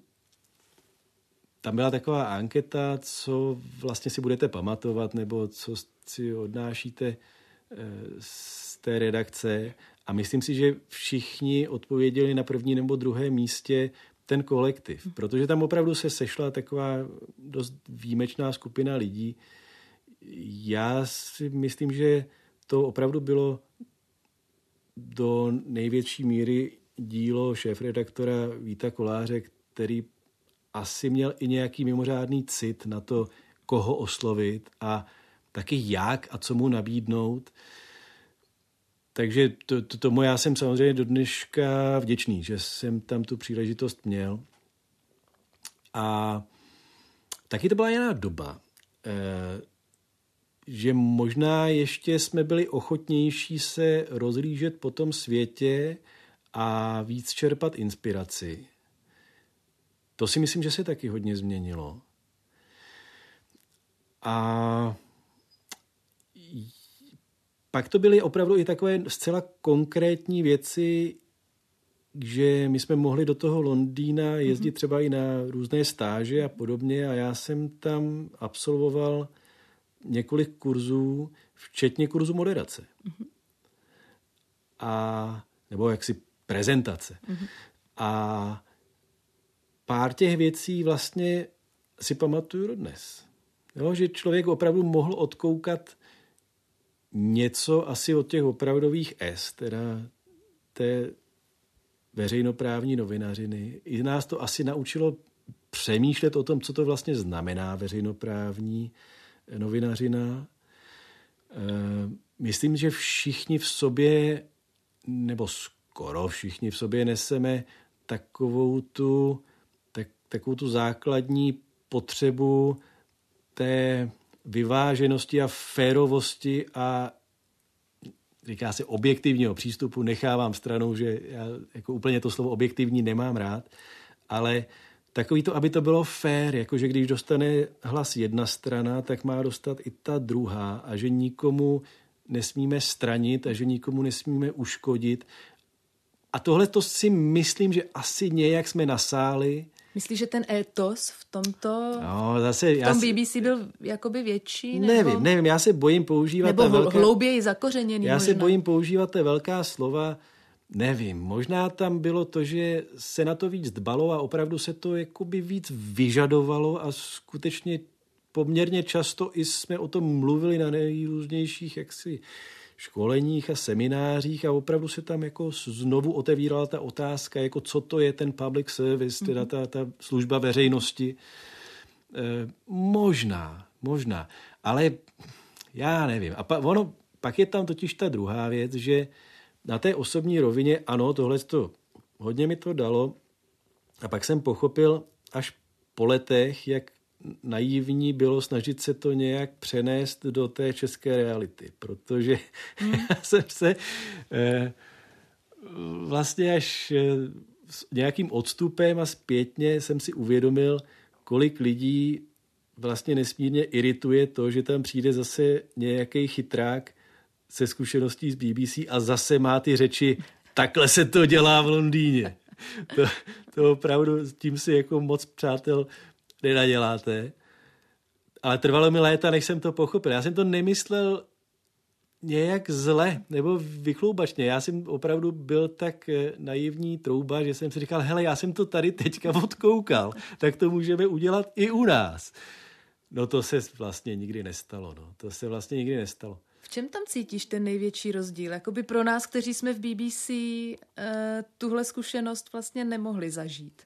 tam byla taková anketa, co vlastně si budete pamatovat, nebo co si odnášíte eh, z té redakce. A myslím si, že všichni odpověděli na první nebo druhé místě ten kolektiv, protože tam opravdu se sešla taková dost výjimečná skupina lidí. Já si myslím, že to opravdu bylo do největší míry dílo šéf-redaktora Víta Koláře, který asi měl i nějaký mimořádný cit na to, koho oslovit a taky jak a co mu nabídnout. Takže to, to, tomu já jsem samozřejmě do dneška vděčný, že jsem tam tu příležitost měl. A taky to byla jiná doba, eh, že možná ještě jsme byli ochotnější se rozlížet po tom světě a víc čerpat inspiraci. To si myslím, že se taky hodně změnilo. A pak to byly opravdu i takové zcela konkrétní věci, že my jsme mohli do toho Londýna jezdit mm-hmm. třeba i na různé stáže a podobně a já jsem tam absolvoval několik kurzů, včetně kurzu moderace. Mm-hmm. A, nebo jaksi prezentace. Mm-hmm. A pár těch věcí vlastně si pamatuju dodnes. Jo, že člověk opravdu mohl odkoukat něco asi od těch opravdových S, teda té veřejnoprávní novinařiny. I nás to asi naučilo přemýšlet o tom, co to vlastně znamená veřejnoprávní novinařina. Eh, myslím, že všichni v sobě, nebo skoro všichni v sobě neseme takovou tu, tak, takovou tu základní potřebu té vyváženosti a férovosti a říká se objektivního přístupu, nechávám stranou, že já jako úplně to slovo objektivní nemám rád, ale takový to, aby to bylo fér, jakože když dostane hlas jedna strana, tak má dostat i ta druhá a že nikomu nesmíme stranit a že nikomu nesmíme uškodit. A tohle to si myslím, že asi nějak jsme nasáli Myslíš, že ten étos v tomto, no, zase, v tom BBC byl jakoby větší? Nebo, nevím, nevím, já se bojím používat Nebo velká, hlouběji zakořeněný Já možná. se bojím používat té velká slova, nevím, možná tam bylo to, že se na to víc dbalo a opravdu se to jakoby víc vyžadovalo a skutečně poměrně často i jsme o tom mluvili na nejrůznějších jaksi školeních a seminářích a opravdu se tam jako znovu otevírala ta otázka, jako co to je ten public service, teda ta, ta služba veřejnosti. E, možná, možná, ale já nevím. A pa, ono, pak je tam totiž ta druhá věc, že na té osobní rovině, ano, tohle to hodně mi to dalo a pak jsem pochopil až po letech, jak naivní bylo snažit se to nějak přenést do té české reality, protože hmm. já jsem se eh, vlastně až eh, s nějakým odstupem a zpětně jsem si uvědomil, kolik lidí vlastně nesmírně irituje to, že tam přijde zase nějaký chytrák se zkušeností z BBC a zase má ty řeči, takhle se to dělá v Londýně. To, to opravdu s tím si jako moc přátel nenaděláte. Ale trvalo mi léta, než jsem to pochopil. Já jsem to nemyslel nějak zle nebo vychloubačně. Já jsem opravdu byl tak eh, naivní trouba, že jsem si říkal, hele, já jsem to tady teďka odkoukal, tak to můžeme udělat i u nás. No to se vlastně nikdy nestalo. No. To se vlastně nikdy nestalo. V čem tam cítíš ten největší rozdíl? Jakoby pro nás, kteří jsme v BBC eh, tuhle zkušenost vlastně nemohli zažít.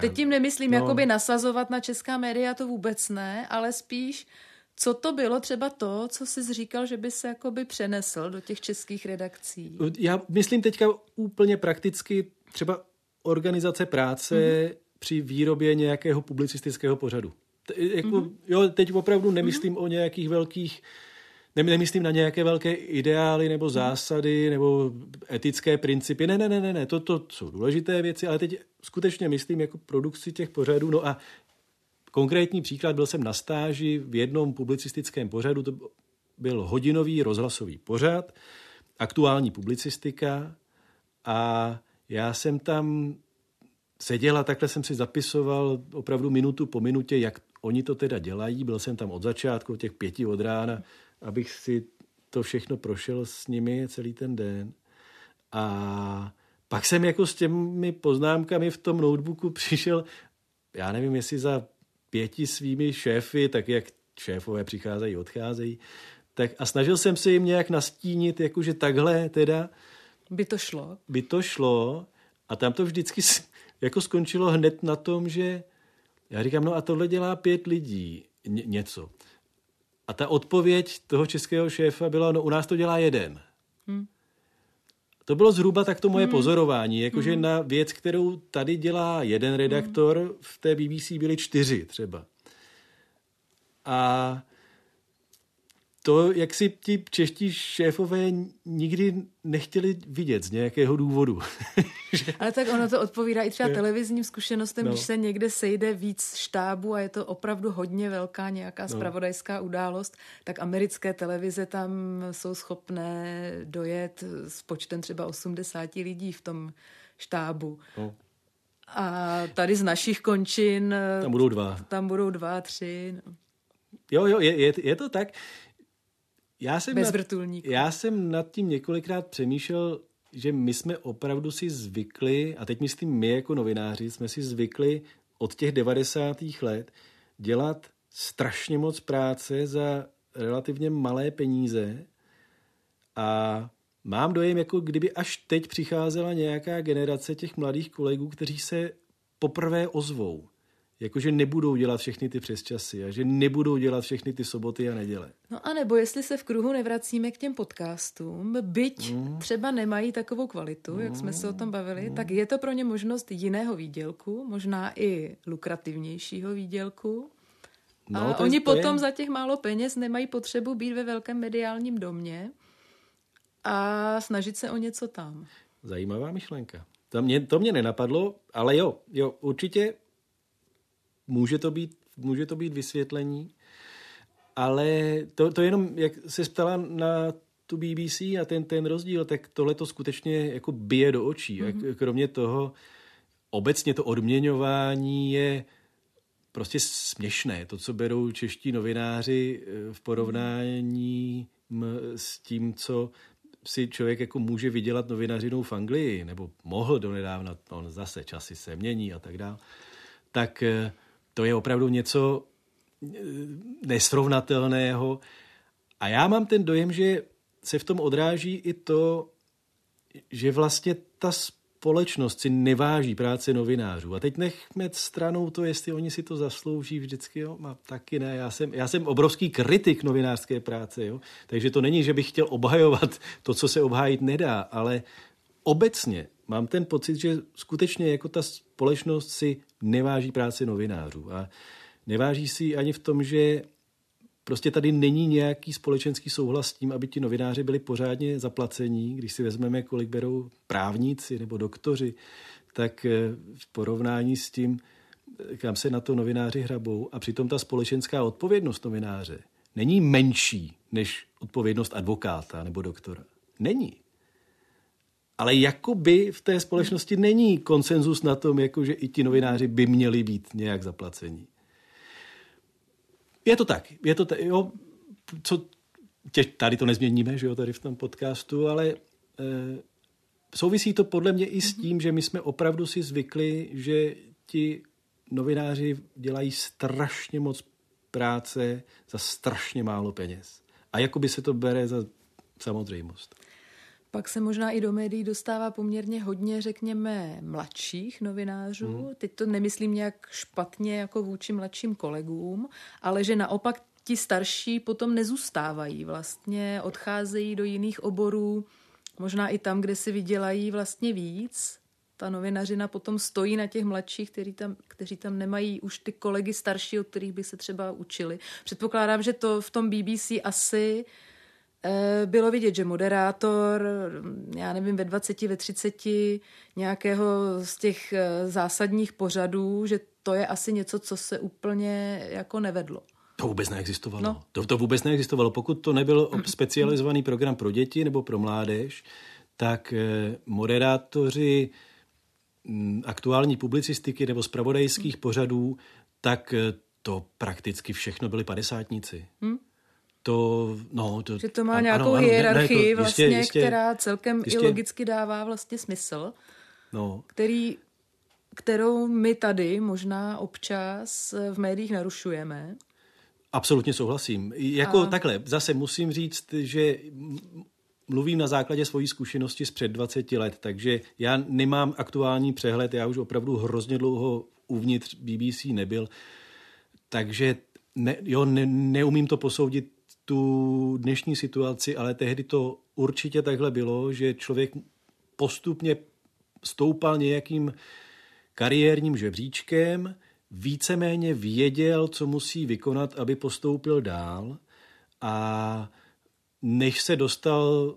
Teď tím nemyslím no. jakoby nasazovat na česká média, to vůbec ne, ale spíš co to bylo třeba to, co jsi říkal, že by se jakoby přenesl do těch českých redakcí? Já myslím teďka úplně prakticky třeba organizace práce mm-hmm. při výrobě nějakého publicistického pořadu. Jako, mm-hmm. jo, teď opravdu nemyslím mm-hmm. o nějakých velkých Nemyslím na nějaké velké ideály nebo zásady nebo etické principy. Ne, ne, ne, ne, ne. To, to jsou důležité věci, ale teď skutečně myslím jako produkci těch pořadů. No a konkrétní příklad, byl jsem na stáži v jednom publicistickém pořadu, to byl hodinový rozhlasový pořad, aktuální publicistika a já jsem tam seděl a takhle jsem si zapisoval opravdu minutu po minutě, jak oni to teda dělají. Byl jsem tam od začátku, těch pěti od rána, abych si to všechno prošel s nimi celý ten den. A pak jsem jako s těmi poznámkami v tom notebooku přišel, já nevím, jestli za pěti svými šéfy, tak jak šéfové přicházejí, odcházejí, tak a snažil jsem se jim nějak nastínit, jakože takhle teda by to šlo. By to šlo a tam to vždycky jako skončilo hned na tom, že já říkám, no a tohle dělá pět lidí, ně, něco. A ta odpověď toho českého šéfa byla, no u nás to dělá jeden. Hmm. To bylo zhruba takto moje hmm. pozorování, jakože hmm. na věc, kterou tady dělá jeden redaktor, hmm. v té BBC byly čtyři třeba. A to, jak si ti čeští šéfové nikdy nechtěli vidět z nějakého důvodu. Ale tak ono to odpovídá i třeba televizním zkušenostem, no. když se někde sejde víc štábu a je to opravdu hodně velká nějaká spravodajská no. událost, tak americké televize tam jsou schopné dojet s počtem třeba 80 lidí v tom štábu. No. A tady z našich končin... Tam budou dva. Tam budou dva, tři. No. Jo, jo, je, je, je to tak. Já jsem, Bez nad, já jsem nad tím několikrát přemýšlel, že my jsme opravdu si zvykli, a teď myslím my jako novináři, jsme si zvykli od těch 90. let dělat strašně moc práce za relativně malé peníze a mám dojem, jako kdyby až teď přicházela nějaká generace těch mladých kolegů, kteří se poprvé ozvou jakože nebudou dělat všechny ty přesčasy a že nebudou dělat všechny ty soboty a neděle. No a nebo jestli se v kruhu nevracíme k těm podcastům, byť mm. třeba nemají takovou kvalitu, mm. jak jsme se o tom bavili, mm. tak je to pro ně možnost jiného výdělku, možná i lukrativnějšího výdělku. No, a oni je, potom je... za těch málo peněz nemají potřebu být ve velkém mediálním domě a snažit se o něco tam. Zajímavá myšlenka. To mě, to mě nenapadlo, ale jo, jo, určitě Může to být, může to být vysvětlení, ale to, to jenom, jak se ptala na tu BBC a ten, ten rozdíl, tak tohle to skutečně jako bije do očí. Mm-hmm. Kromě toho, obecně to odměňování je prostě směšné. To, co berou čeští novináři eh, v porovnání s tím, co si člověk jako může vydělat novinařinou v Anglii, nebo mohl donedávna, on zase časy se mění a tak dále, tak eh, to je opravdu něco eh, nesrovnatelného. A já mám ten dojem, že se v tom odráží i to, že vlastně ta společnost si neváží práce novinářů. A teď nechme stranou to, jestli oni si to zaslouží vždycky, jo? A taky ne. Já jsem, já jsem obrovský kritik novinářské práce, jo? takže to není, že bych chtěl obhajovat to, co se obhájit nedá, ale obecně mám ten pocit, že skutečně jako ta společnost si neváží práci novinářů. A Neváží si ani v tom, že prostě tady není nějaký společenský souhlas s tím, aby ti novináři byli pořádně zaplacení. Když si vezmeme, kolik berou právníci nebo doktoři, tak eh, v porovnání s tím, eh, kam se na to novináři hrabou a přitom ta společenská odpovědnost novináře není menší než odpovědnost advokáta nebo doktora. Není. Ale jakoby v té společnosti není konsenzus na tom, jako že i ti novináři by měli být nějak zaplacení. Je to tak. Je to tak. Jo, co, tě, tady to nezměníme, že jo, tady v tom podcastu, ale e, souvisí to podle mě i s tím, že my jsme opravdu si zvykli, že ti novináři dělají strašně moc práce za strašně málo peněz. A jakoby se to bere za samozřejmost. Pak se možná i do médií dostává poměrně hodně, řekněme, mladších novinářů. Mm. Teď to nemyslím nějak špatně jako vůči mladším kolegům, ale že naopak ti starší potom nezůstávají. Vlastně odcházejí do jiných oborů, možná i tam, kde si vydělají vlastně víc. Ta novinařina potom stojí na těch mladších, kteří tam, kteří tam nemají už ty kolegy starší, od kterých by se třeba učili. Předpokládám, že to v tom BBC asi Eh, bylo vidět, že moderátor, já nevím, ve 20, ve 30 nějakého z těch eh, zásadních pořadů, že to je asi něco, co se úplně jako nevedlo. To vůbec neexistovalo. No. To, to vůbec neexistovalo. Pokud to nebyl specializovaný program pro děti nebo pro mládež, tak eh, moderátoři mm, aktuální publicistiky nebo zpravodajských pořadů, tak to prakticky všechno byli padesátníci. Hmm? To, no, to, že to má nějakou ano, ano, hierarchii ne, ne, to, vlastně, jistě, jistě, která celkem jistě, i logicky dává vlastně smysl, no. který, kterou my tady možná občas v médiích narušujeme. Absolutně souhlasím. Jako A... takhle, zase musím říct, že mluvím na základě svojí zkušenosti z před 20 let, takže já nemám aktuální přehled, já už opravdu hrozně dlouho uvnitř BBC nebyl, takže ne, jo, ne, neumím to posoudit tu dnešní situaci, ale tehdy to určitě takhle bylo, že člověk postupně stoupal nějakým kariérním žebříčkem, víceméně věděl, co musí vykonat, aby postoupil dál a než se dostal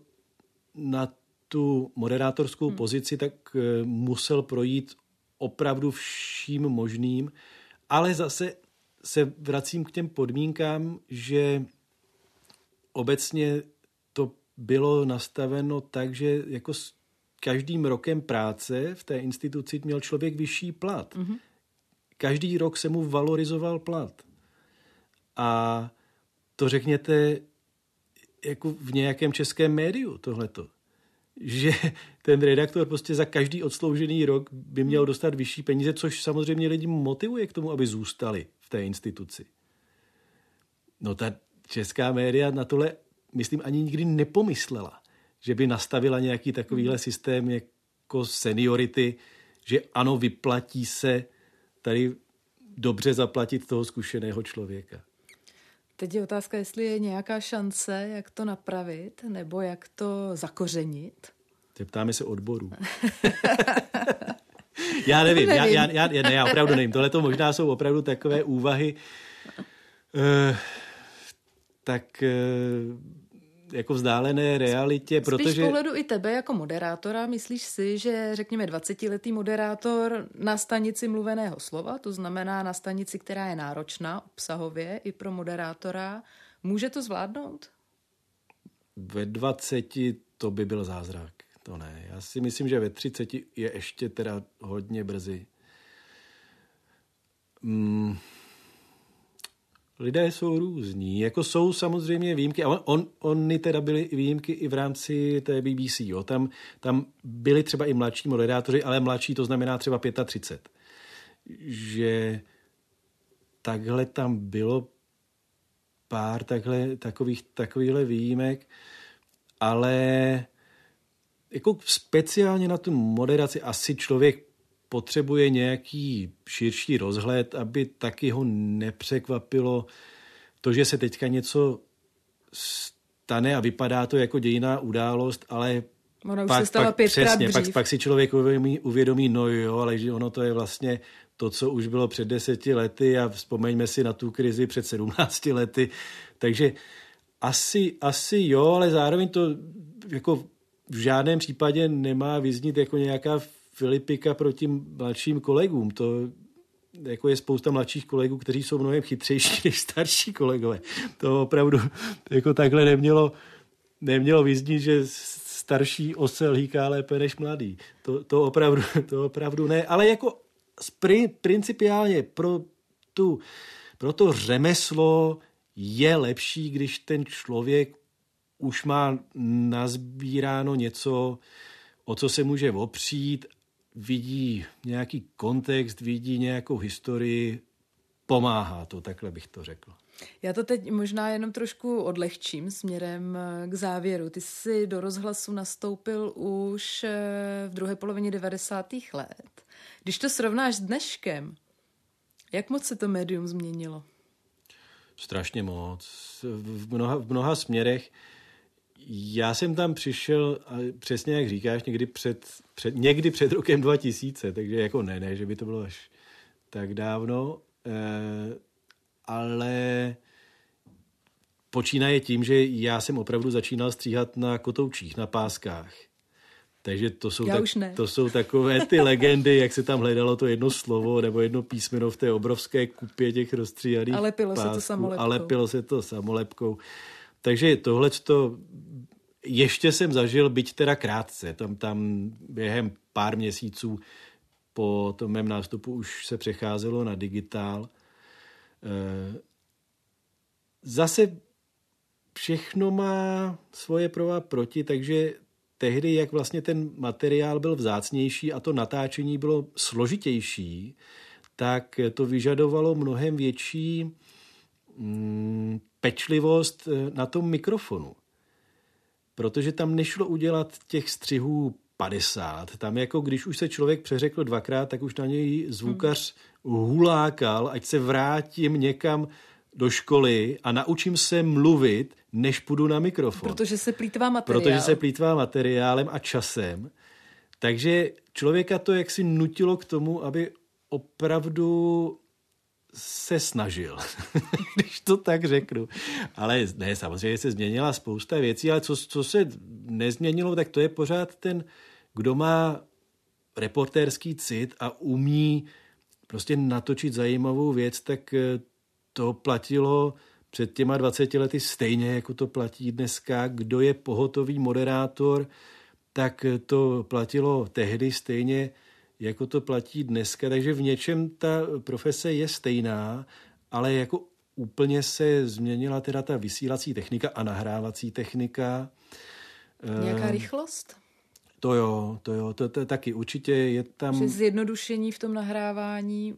na tu moderátorskou hmm. pozici, tak eh, musel projít opravdu vším možným, ale zase se vracím k těm podmínkám, že obecně to bylo nastaveno tak, že jako s každým rokem práce v té instituci měl člověk vyšší plat. Mm-hmm. Každý rok se mu valorizoval plat. A to řekněte jako v nějakém českém médiu tohleto. Že ten redaktor prostě za každý odsloužený rok by měl mhm. dostat vyšší peníze, což samozřejmě lidi motivuje k tomu, aby zůstali v té instituci. No ta česká média na tohle, myslím, ani nikdy nepomyslela, že by nastavila nějaký takovýhle systém jako seniority, že ano, vyplatí se tady dobře zaplatit toho zkušeného člověka. Teď je otázka, jestli je nějaká šance, jak to napravit, nebo jak to zakořenit. Ptáme se odboru. já nevím, nevím. Já, já, já, ne, já opravdu nevím. Tohle to možná jsou opravdu takové úvahy. Uh, tak eh, jako vzdálené realitě, Spíš protože... z pohledu i tebe jako moderátora, myslíš si, že řekněme 20-letý moderátor na stanici mluveného slova, to znamená na stanici, která je náročná obsahově i pro moderátora, může to zvládnout? Ve 20 to by byl zázrak, to ne. Já si myslím, že ve 30 je ještě teda hodně brzy. Hmm lidé jsou různí. Jako jsou samozřejmě výjimky, a on, on, ony teda byly výjimky i v rámci té BBC. Jo. Tam, tam byli třeba i mladší moderátoři, ale mladší to znamená třeba 35. Že takhle tam bylo pár takhle, takových, takovýchhle výjimek, ale jako speciálně na tu moderaci asi člověk potřebuje nějaký širší rozhled, aby taky ho nepřekvapilo to, že se teďka něco stane a vypadá to jako dějiná událost, ale Ona už pak, se stala pak, přesně, pak, pak si člověk uvědomí, uvědomí, no jo, ale že ono to je vlastně to, co už bylo před deseti lety a vzpomeňme si na tu krizi před sedmnácti lety. Takže asi, asi jo, ale zároveň to jako v žádném případě nemá vyznít jako nějaká Filipika proti mladším kolegům. To jako je spousta mladších kolegů, kteří jsou mnohem chytřejší než starší kolegové. To opravdu jako takhle nemělo, nemělo vyznít, že starší osel hýká lépe než mladý. To, to, opravdu, to opravdu ne. Ale jako spri, principiálně pro, tu, pro to řemeslo je lepší, když ten člověk už má nazbíráno něco, o co se může opřít, vidí nějaký kontext, vidí nějakou historii, pomáhá to, takhle bych to řekl. Já to teď možná jenom trošku odlehčím směrem eh, k závěru. Ty jsi do rozhlasu nastoupil už eh, v druhé polovině 90. let. Když to srovnáš s dneškem, jak moc se to médium změnilo? Strašně moc. V mnoha, v mnoha směrech. Já jsem tam přišel, přesně jak říkáš, někdy před, před, někdy před rokem 2000, takže jako ne, ne, že by to bylo až tak dávno, eh, ale počínaje tím, že já jsem opravdu začínal stříhat na kotoučích, na páskách. Takže to jsou, tak, to jsou takové ty legendy, jak se tam hledalo to jedno slovo nebo jedno písmeno v té obrovské kupě těch rozstříhaných Ale pilo pásků, se to samolepkou. Ale pilo se to samolepkou. Takže tohle to ještě jsem zažil, byť teda krátce. Tam, tam během pár měsíců po tom mém nástupu už se přecházelo na digitál. Eh, zase všechno má svoje pro a proti, takže tehdy, jak vlastně ten materiál byl vzácnější a to natáčení bylo složitější, tak to vyžadovalo mnohem větší mm, pečlivost eh, na tom mikrofonu. Protože tam nešlo udělat těch střihů 50. Tam jako když už se člověk přeřekl dvakrát, tak už na něj zvukař hulákal, ať se vrátím někam do školy a naučím se mluvit, než půjdu na mikrofon. Protože se plítvá materiál. Protože se plítvá materiálem a časem. Takže člověka to jaksi nutilo k tomu, aby opravdu se snažil, když to tak řeknu. Ale ne, samozřejmě se změnila spousta věcí, ale co, co se nezměnilo, tak to je pořád ten, kdo má reportérský cit a umí prostě natočit zajímavou věc, tak eh, to platilo před těma 20 lety stejně, jako to platí dneska. Kdo je pohotový moderátor, tak to platilo tehdy stejně, jako to platí dneska. Takže v něčem ta profese je stejná, ale jako úplně se změnila teda ta vysílací technika a nahrávací technika. Nějaká rychlost? To jo, to jo, to, to taky určitě je tam... Že zjednodušení v tom nahrávání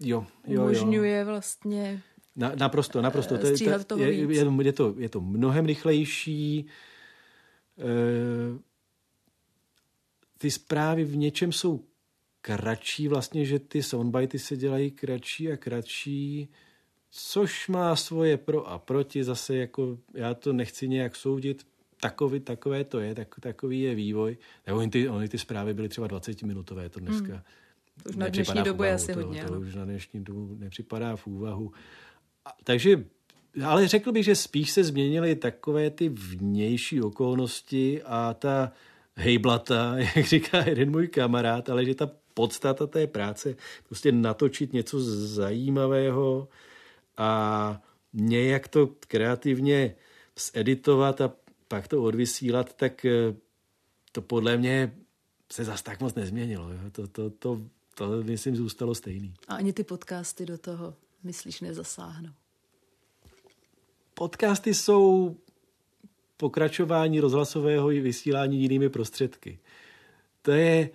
jo, jo, umožňuje jo. vlastně na, naprosto, naprosto. To, je, to, je, je, je, to, je to mnohem rychlejší. E, ty zprávy v něčem jsou kratší, vlastně, že ty soundbity se dělají kratší a kratší, což má svoje pro a proti. Zase jako já to nechci nějak soudit, takový, takové to je, tak, takový je vývoj. Nebo oni ty, oni ty zprávy byly třeba 20 minutové, to dneska hmm. To už na dnešní dobu je asi hodně. To, to už na dnešní dobu nepřipadá v úvahu. A, takže, ale řekl bych, že spíš se změnily takové ty vnější okolnosti a ta hejblata, jak říká jeden můj kamarád, ale že ta podstata té práce, prostě natočit něco zajímavého a nějak to kreativně zeditovat a pak to odvysílat, tak eh, to podle mě se zas tak moc nezměnilo. Jo? To, to, to, to, myslím, zůstalo stejný. A ani ty podcasty do toho, myslíš, nezasáhnou? Podcasty jsou pokračování rozhlasového vysílání jinými prostředky. To je,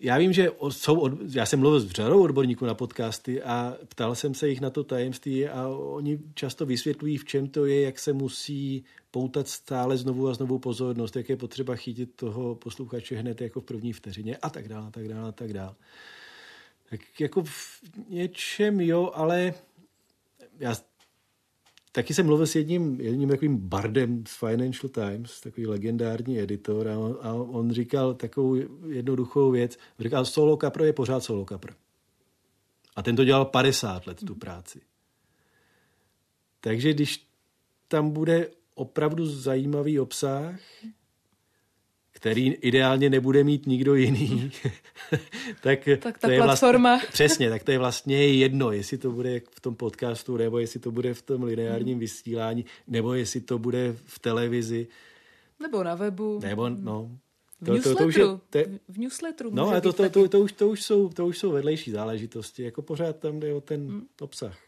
já vím, že jsou, od, já jsem mluvil s řadou odborníků na podcasty a ptal jsem se jich na to tajemství a oni často vysvětlují, v čem to je, jak se musí poutat stále znovu a znovu pozornost, jak je potřeba chytit toho posluchače hned jako v první vteřině a tak dále, a tak dále, a tak dále. Tak jako v něčem jo, ale já taky jsem mluvil s jedním, jedním takovým bardem z Financial Times, takový legendární editor a on, a on říkal takovou jednoduchou věc. Říkal, solo kapr je pořád solo kapr. A ten to dělal 50 let, tu práci. Takže když tam bude opravdu zajímavý obsah, který ideálně nebude mít nikdo jiný, tak, tak ta to je platforma. Vlastně, přesně, tak to je vlastně jedno, jestli to bude v tom podcastu, nebo jestli to bude v tom lineárním hmm. vysílání, nebo jestli to bude v televizi. Nebo na webu. Nebo, no. V to, newsletteru. To, to už je, to, v newsletteru No, ale to, to, to, to, už, to, už jsou, to už jsou vedlejší záležitosti. Jako pořád tam jde o ten hmm. obsah.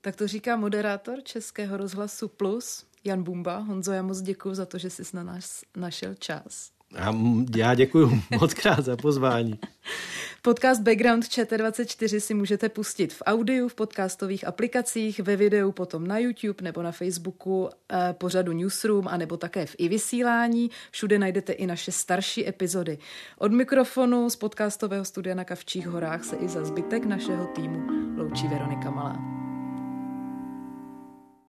Tak to říká moderátor Českého rozhlasu Plus, Jan Bumba. Honzo, já moc děkuji za to, že jsi na nás našel čas. A já děkuji moc krát za pozvání. Podcast Background ČT24 si můžete pustit v audiu, v podcastových aplikacích, ve videu potom na YouTube nebo na Facebooku eh, pořadu Newsroom a nebo také v i vysílání. Všude najdete i naše starší epizody. Od mikrofonu z podcastového studia na Kavčích horách se i za zbytek našeho týmu loučí Veronika Malá.